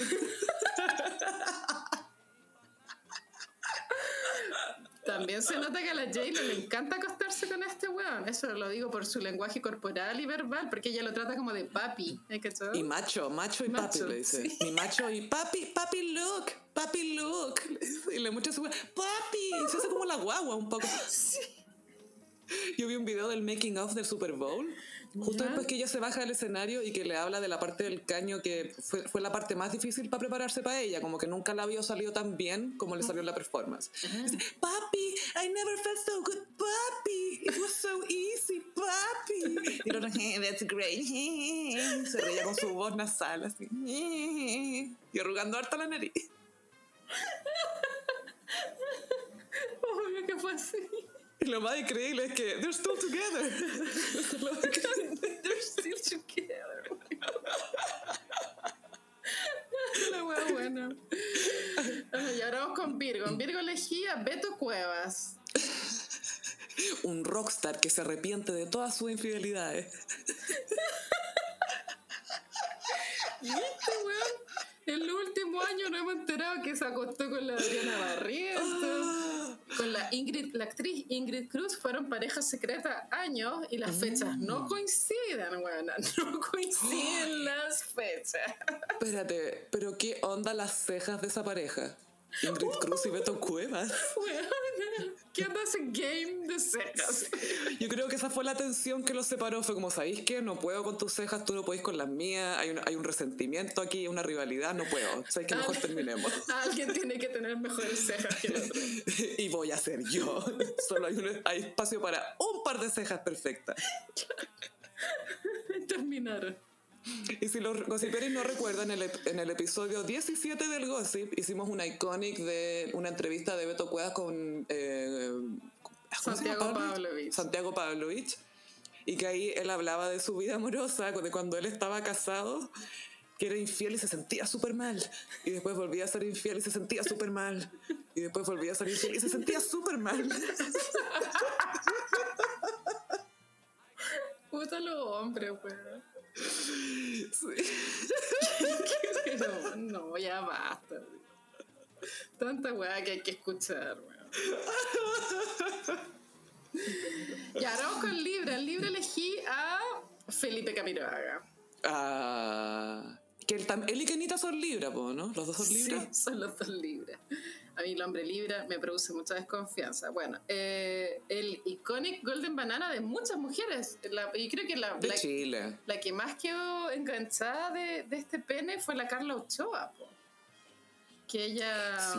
También se nota que a la J-Lo le encanta acostarse con este weón. Eso lo digo por su lenguaje corporal y verbal, porque ella lo trata como de papi. ¿eh? Y macho, macho y Macho, papi le dice. sí. Mi macho y papi, papi look, papi look. Y le muestra su papi. Se hace como la guagua un poco. Yo vi un video del making of del Super Bowl. Justo después que ella se baja del escenario y que le habla de la parte del caño que fue, fue la parte más difícil para prepararse para ella, como que nunca la había salido tan bien como le salió en la performance. Dice, papi, I never felt so good, papi, it was so easy, papi. Y el otro, "Eh, that's great, se reía con su voz nasal así, y arrugando harta la nariz. Obvio que fue así. Y lo más increíble es que they're still together. They're still together. La wea buena. Ajá, Y ahora vamos con Virgo. En Virgo elegí a Beto Cuevas. Un rockstar que se arrepiente de todas sus infidelidades. Y este weón, en los últimos años nos hemos enterado que se acostó con la Adriana Barrientos, Ah. con la Ingrid, la actriz Ingrid Cruz, fueron pareja secreta años y las fechas Mm. no coinciden, weona, no coinciden las fechas. Espérate, pero ¿qué onda las cejas de esa pareja? Ingrid Cruz y Beto Cuevas. ¿qué onda ese game de cejas? Yo creo que esa fue la tensión que los separó. Fue como, ¿sabéis qué? No puedo con tus cejas, tú no podéis con las mías. Hay un, hay un resentimiento aquí, una rivalidad, no puedo. ¿Sabéis que mejor terminemos? Alguien tiene que tener mejores cejas que el otro. y voy a ser yo. Solo hay, un- hay espacio para un par de cejas perfectas. Terminaron. Y si los gossiperis no recuerdan, en el, en el episodio 17 del Gossip hicimos una iconic de una entrevista de Beto Cuevas con eh, ¿cómo se llama Santiago Pavlovich. Santiago Pavlovich. Y que ahí él hablaba de su vida amorosa, de cuando él estaba casado, que era infiel y se sentía súper mal. Y después volvía a ser infiel y se sentía súper mal. Y después volvía a ser infiel y se sentía súper mal. Puta los hombres, weón. Sí. Pero no, ya basta. Tanta weá que hay que escuchar, weón. Y ahora vamos con Libra. Libra elegí a Felipe Camiroaga. Ah, que él, y Kenita son Libra, ¿no? Los dos son Libra. Sí, son los dos Libra. A mí el hombre Libra me produce mucha desconfianza. Bueno, eh, el iconic Golden Banana de muchas mujeres. La- y creo que la, De la, Chile. la que más quedó enganchada de, de este pene fue la Carla Ochoa, po. Que ella Sí,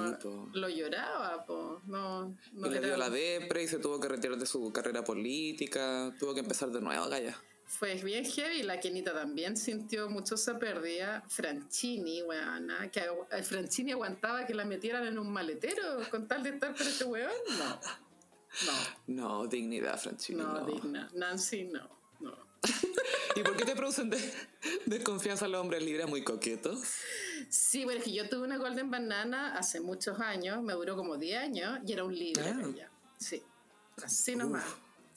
lo lloraba, po. No, no y le dio la depre y se tuvo que retirar de su carrera política. Tuvo que empezar de nuevo, Gaya. Fue bien heavy. La Kenita también sintió mucho esa pérdida. Franchini, weona. Que eh, Franchini aguantaba que la metieran en un maletero con tal de estar con este weón. No. No. No, dignidad, Franchini. No, No, digna. Nancy, no. No. ¿Y por qué te producen de- desconfianza los hombres libres muy coquetos? Sí, bueno, es que yo tuve una Golden Banana hace muchos años, me duró como 10 años y era un libre Ah. ella. Sí, así nomás.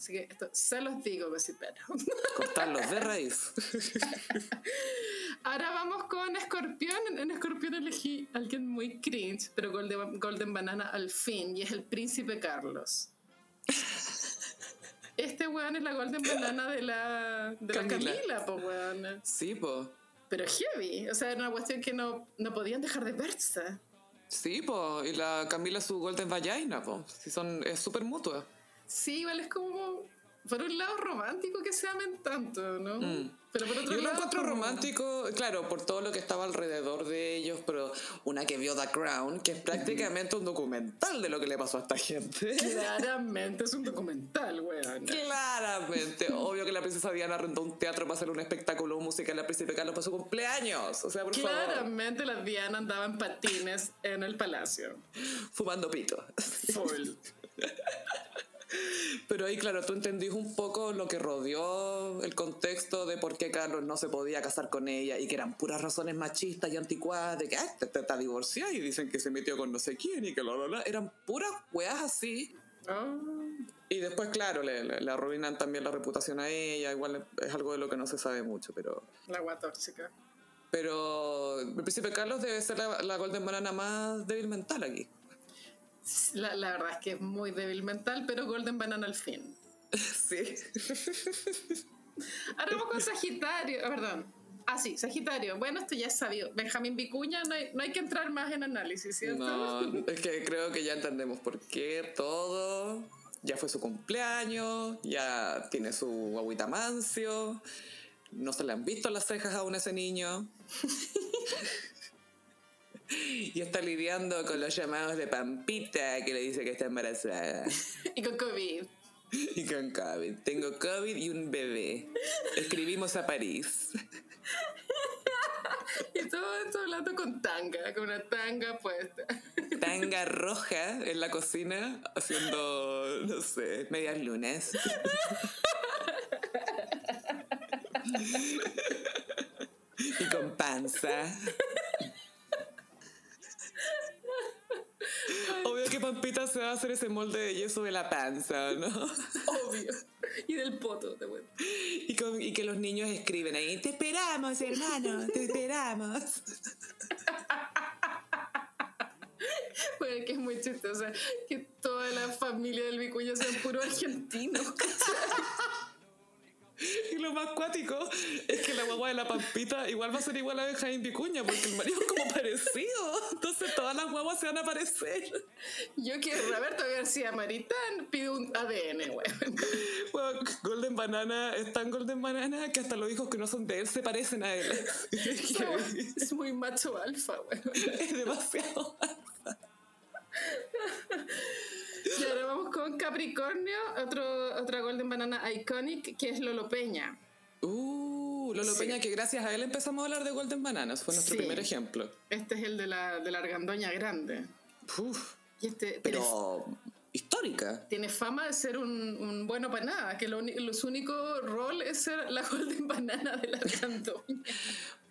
Así que esto se los digo, pero Cortarlos de raíz. Ahora vamos con Escorpión. En Escorpión elegí a alguien muy cringe, pero Golden, Golden Banana al fin, y es el Príncipe Carlos. Este weón es la Golden Banana de la, de la Camila. Pues weón. Sí, po. Pero heavy, o sea, era una cuestión que no, no podían dejar de verse. Sí, po. Y la Camila su Golden Vagina, po. Sí, son, es súper mutua. Sí, igual es como, por un lado romántico que se amen tanto, ¿no? Pero por otro Mm. Yo lado... encuentro romántico, claro, por todo lo que estaba alrededor de ellos, pero una que vio The Crown, que es prácticamente un documental de lo que le pasó a esta gente. Claramente es un documental, weón. Claramente, obvio que la princesa Diana arrendó un teatro para hacer un espectáculo musical al príncipe Carlos para su cumpleaños. O sea, por favor, Claramente las Diana andaban patines en el palacio. fumando pito. Full. Pero ahí, claro, tú entendís un poco lo que rodeó el contexto de por qué Carlos no se podía casar con ella y que eran puras razones machistas y anticuadas de que ah, te, te- está divorciada y dicen que se metió con no sé quién y que lo, lo, lo. Eran puras weas así. Oh, Y después, claro, le, le- le arruinan también la reputación a ella. Igual es algo de lo que no se sabe mucho, pero. la agua tóxica. Pero el príncipe Carlos debe ser la, la Golden Banana más débil mental aquí. La, la verdad es que es muy débil mental, pero Golden Banana al fin. Sí. Ahora vamos con Sagitario. Ah, perdón. Ah, sí, Sagitario. Bueno, esto ya es sabido. Benjamín Vicuña, no hay, no hay que entrar más en análisis, ¿cierto? No, es que creo que ya entendemos por qué todo. Ya fue su cumpleaños, ya tiene su agüita mancio, no se le han visto las cejas aún a ese niño. y está lidiando con los llamados de Pampita que le dice que está embarazada. Y con COVID. Y con COVID. Tengo COVID y un bebé. Escribimos a París. Y todo esto hablando con tanga, con una tanga puesta. Tanga roja en la cocina haciendo, no sé, medias lunas. y con panza. Obvio que Pampita se va a hacer ese molde de yeso de la panza, ¿no? Obvio. Y del poto, de bueno. Y, con- y que los niños escriben ahí, te esperamos, hermano, te esperamos. Bueno, que es muy chistoso. Que toda la familia del Vicuña sean puro argentinos. Y lo más cuático es que la guagua de la Pampita igual va a ser igual a Benjamín Vicuña, porque el marido es como parecido. Entonces todas las guaguas se van a parecer. Yo que Roberto García Maritán pide un ADN. Bueno, Golden Banana es tan Golden Banana que hasta los hijos que no son de él se parecen a él. Es muy macho alfa, weón. Es demasiado. Y ahora vamos con Capricornio, otro, otra Golden Banana Iconic, que es Lolo Peña. Uh, Lolo Sí. Peña, que gracias a él empezamos a hablar de Golden Bananas. Fue nuestro Sí. primer ejemplo. Este es el de la, de la argandoña grande. Uf, Y este pero histórica. tiene fama de ser un, un bueno para nada, que lo, uni- lo- su único rol es ser la Golden Banana de la argandoña.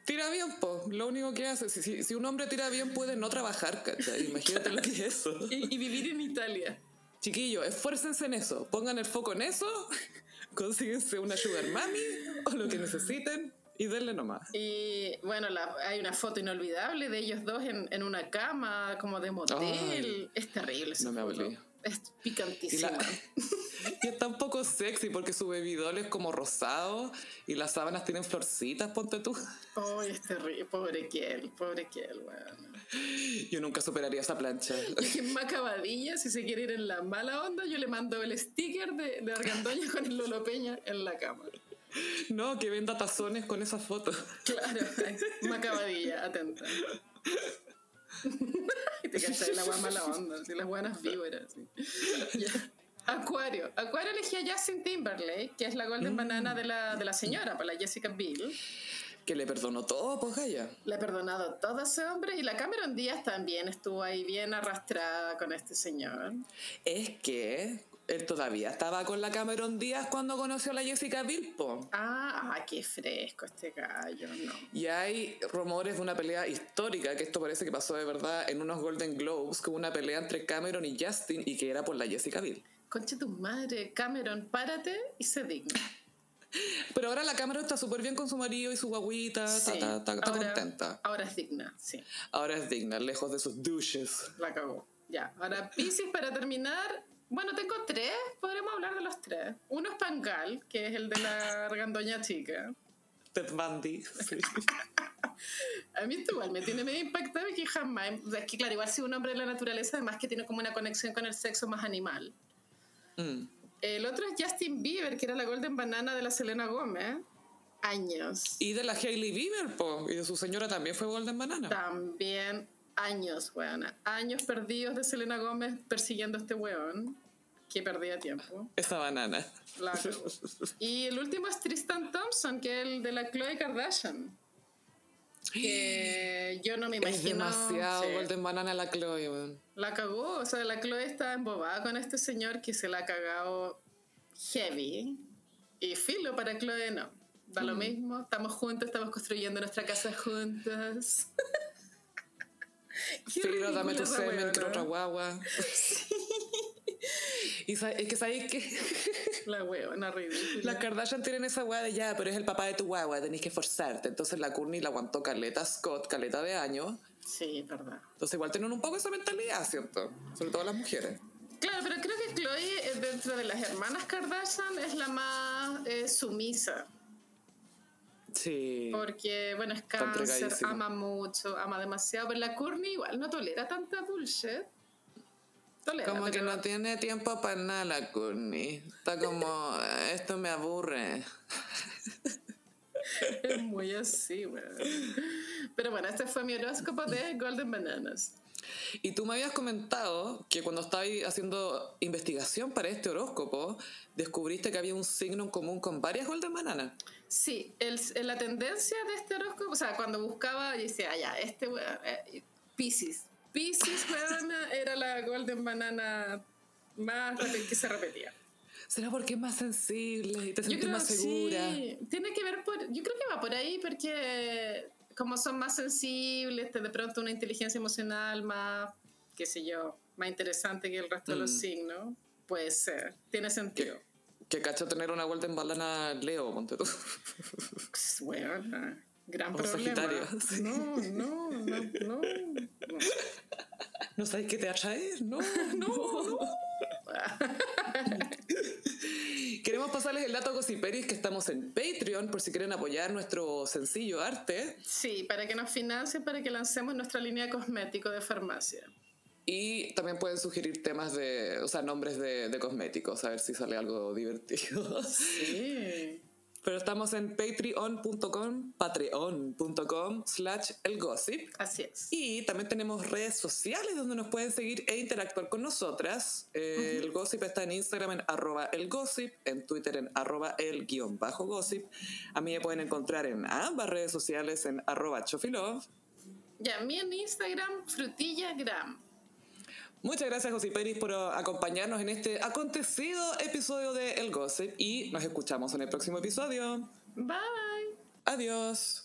Tira bien, po. Lo único que hace, si, si, un hombre tira bien, puede no trabajar, ¿cachai? Imagínate lo que es eso. Y, y vivir en Italia. Chiquillos, esfuércense en eso. Pongan el foco en eso. Consíguense una sugar mami o lo que necesiten y denle nomás. Y bueno, la- hay una foto inolvidable de ellos dos en, en una cama, como de motel. Ay, es terrible esa no me hablé. Es Y, picantísima. la- y es tan poco sexy porque su bebidol es como rosado y las sábanas tienen florcitas, ponte tú. Ay, es terrible. Pobre Kiel, pobre Kiel, weón. Yo nunca superaría esa plancha. Y que en Macabadilla, si se quiere ir en la mala onda, yo le mando el sticker de, de Argandoña con el Lolo Peña en la cama. No, que venda tazones con esa foto. Claro, Macabadilla, atenta. y te cachai la guay mala onda, así, las buenas víboras. Acuario. Acuario elegí a Justin Timberlake, que es la golden banana de la, de la señora, para la Jessica Biel. Que le perdonó todo, pues Gaya. Le ha perdonado todo a ese hombre y la Cameron Díaz también estuvo ahí bien arrastrada con este señor. Es que él todavía estaba con la Cameron Díaz cuando conoció a la Jessica Biel, po. Ah, ah, qué fresco este gallo, no. Y hay rumores de una pelea histórica, que esto parece que pasó de verdad en unos Golden Globes, como una pelea entre Cameron y Justin y que era por la Jessica Biel. Conche tu madre, Cameron, párate y se digna. Pero ahora la Cameron está súper bien con su marido y su guaguita, está, Sí, está- está- ahora- contenta. Ahora es digna, sí. Ahora es digna, lejos de sus douches. La cagó. Ya, ahora Pisces para terminar. Bueno, tengo tres, podremos hablar de los tres. Uno es Pangal, que es el de la argandoña chica. Ted Bundy. sí. A mí esto igual me tiene medio impactado y que jamás... sea, Es que claro, igual si un hombre de la naturaleza, además que tiene como una conexión con el sexo más animal. Mm. El otro es Justin Bieber, que era la Golden Banana de la Selena Gómez. Años. Y de la Hailey Bieber, po. Y de su señora también fue Golden Banana. También años, weona. Años perdidos de Selena Gómez persiguiendo a este weón. Que perdía tiempo. Esa banana. La y el último es Tristan Thompson, que es el de la Chloe Kardashian. Que yo no me imagino. Es demasiado sí. Golden Banana la Chloe, weón. La cagó, o sea, la Chloe está embobada con este señor que se la ha cagado heavy. Y filo para Chloe no. Da Mm. lo mismo, estamos juntos, estamos construyendo nuestra casa juntos. Qué Filo, dame tu semen, quiero otra guagua. Y es que sabéis que La huevona ridícula. las Kardashian tienen esa guagua de ya, pero es el papá de tu guagua, tenés que esforzarte. Entonces la Courtney la aguantó caleta Scott, caleta de años. Sí, es verdad. Entonces igual tienen un poco esa mentalidad, ¿cierto? Sobre todo las mujeres. Claro, pero creo que Chloe, eh, dentro de las hermanas Kardashian, es la más eh, sumisa. Sí. Porque, bueno, es cáncer, ama mucho, ama demasiado. Pero la Courtney igual no tolera tanta bullshit. Como que no tiene tiempo para nada la Courtney. Está como, esto me aburre. Es muy así, weón. Pero bueno, este fue mi horóscopo de Golden Bananas. Y tú me habías comentado que cuando estabas haciendo investigación para este horóscopo, descubriste que había un signo en común con varias Golden Bananas. Sí, el, la tendencia de este horóscopo, o sea, cuando buscaba, yo decía, ah, ya, este eh, Pisces. Pisces, weón, era la Golden Banana más que se repetía. ¿Será porque es más sensible y te sientes más segura? sí, tiene que ver por, yo creo que va por ahí porque como son más sensibles, de pronto una inteligencia emocional más, qué sé yo, más interesante que el resto de los Mm. signos, puede ser, tiene sentido. Que cacho tener una Golden Banana Leo, ponte tú. Bueno, gran O problema. Sí. No, no, no, no. no. ¿No sabes qué te atrae? No, no, no. Queremos pasarles el dato a Gossiperis que estamos en Patreon por si quieren apoyar nuestro sencillo arte. Sí, para que nos financien, para que lancemos nuestra línea cosmético de farmacia. Y también pueden sugerir temas de, o sea, nombres de, de cosméticos, a ver si sale algo divertido. Sí. Pero estamos en patreon.com, patreon.com slash elgossip. Así es. Y también tenemos redes sociales donde nos pueden seguir e interactuar con nosotras. Eh, El gossip está en Instagram en arroba el gossip, en Twitter en arroba el guion bajo gossip. A mí me pueden encontrar en ambas redes sociales en arroba chofilove. Y a mí en Instagram, frutillagram. Muchas gracias, Josiperis, por acompañarnos en este acontecido episodio de El Gossip y nos escuchamos en el próximo episodio. Bye. Adiós.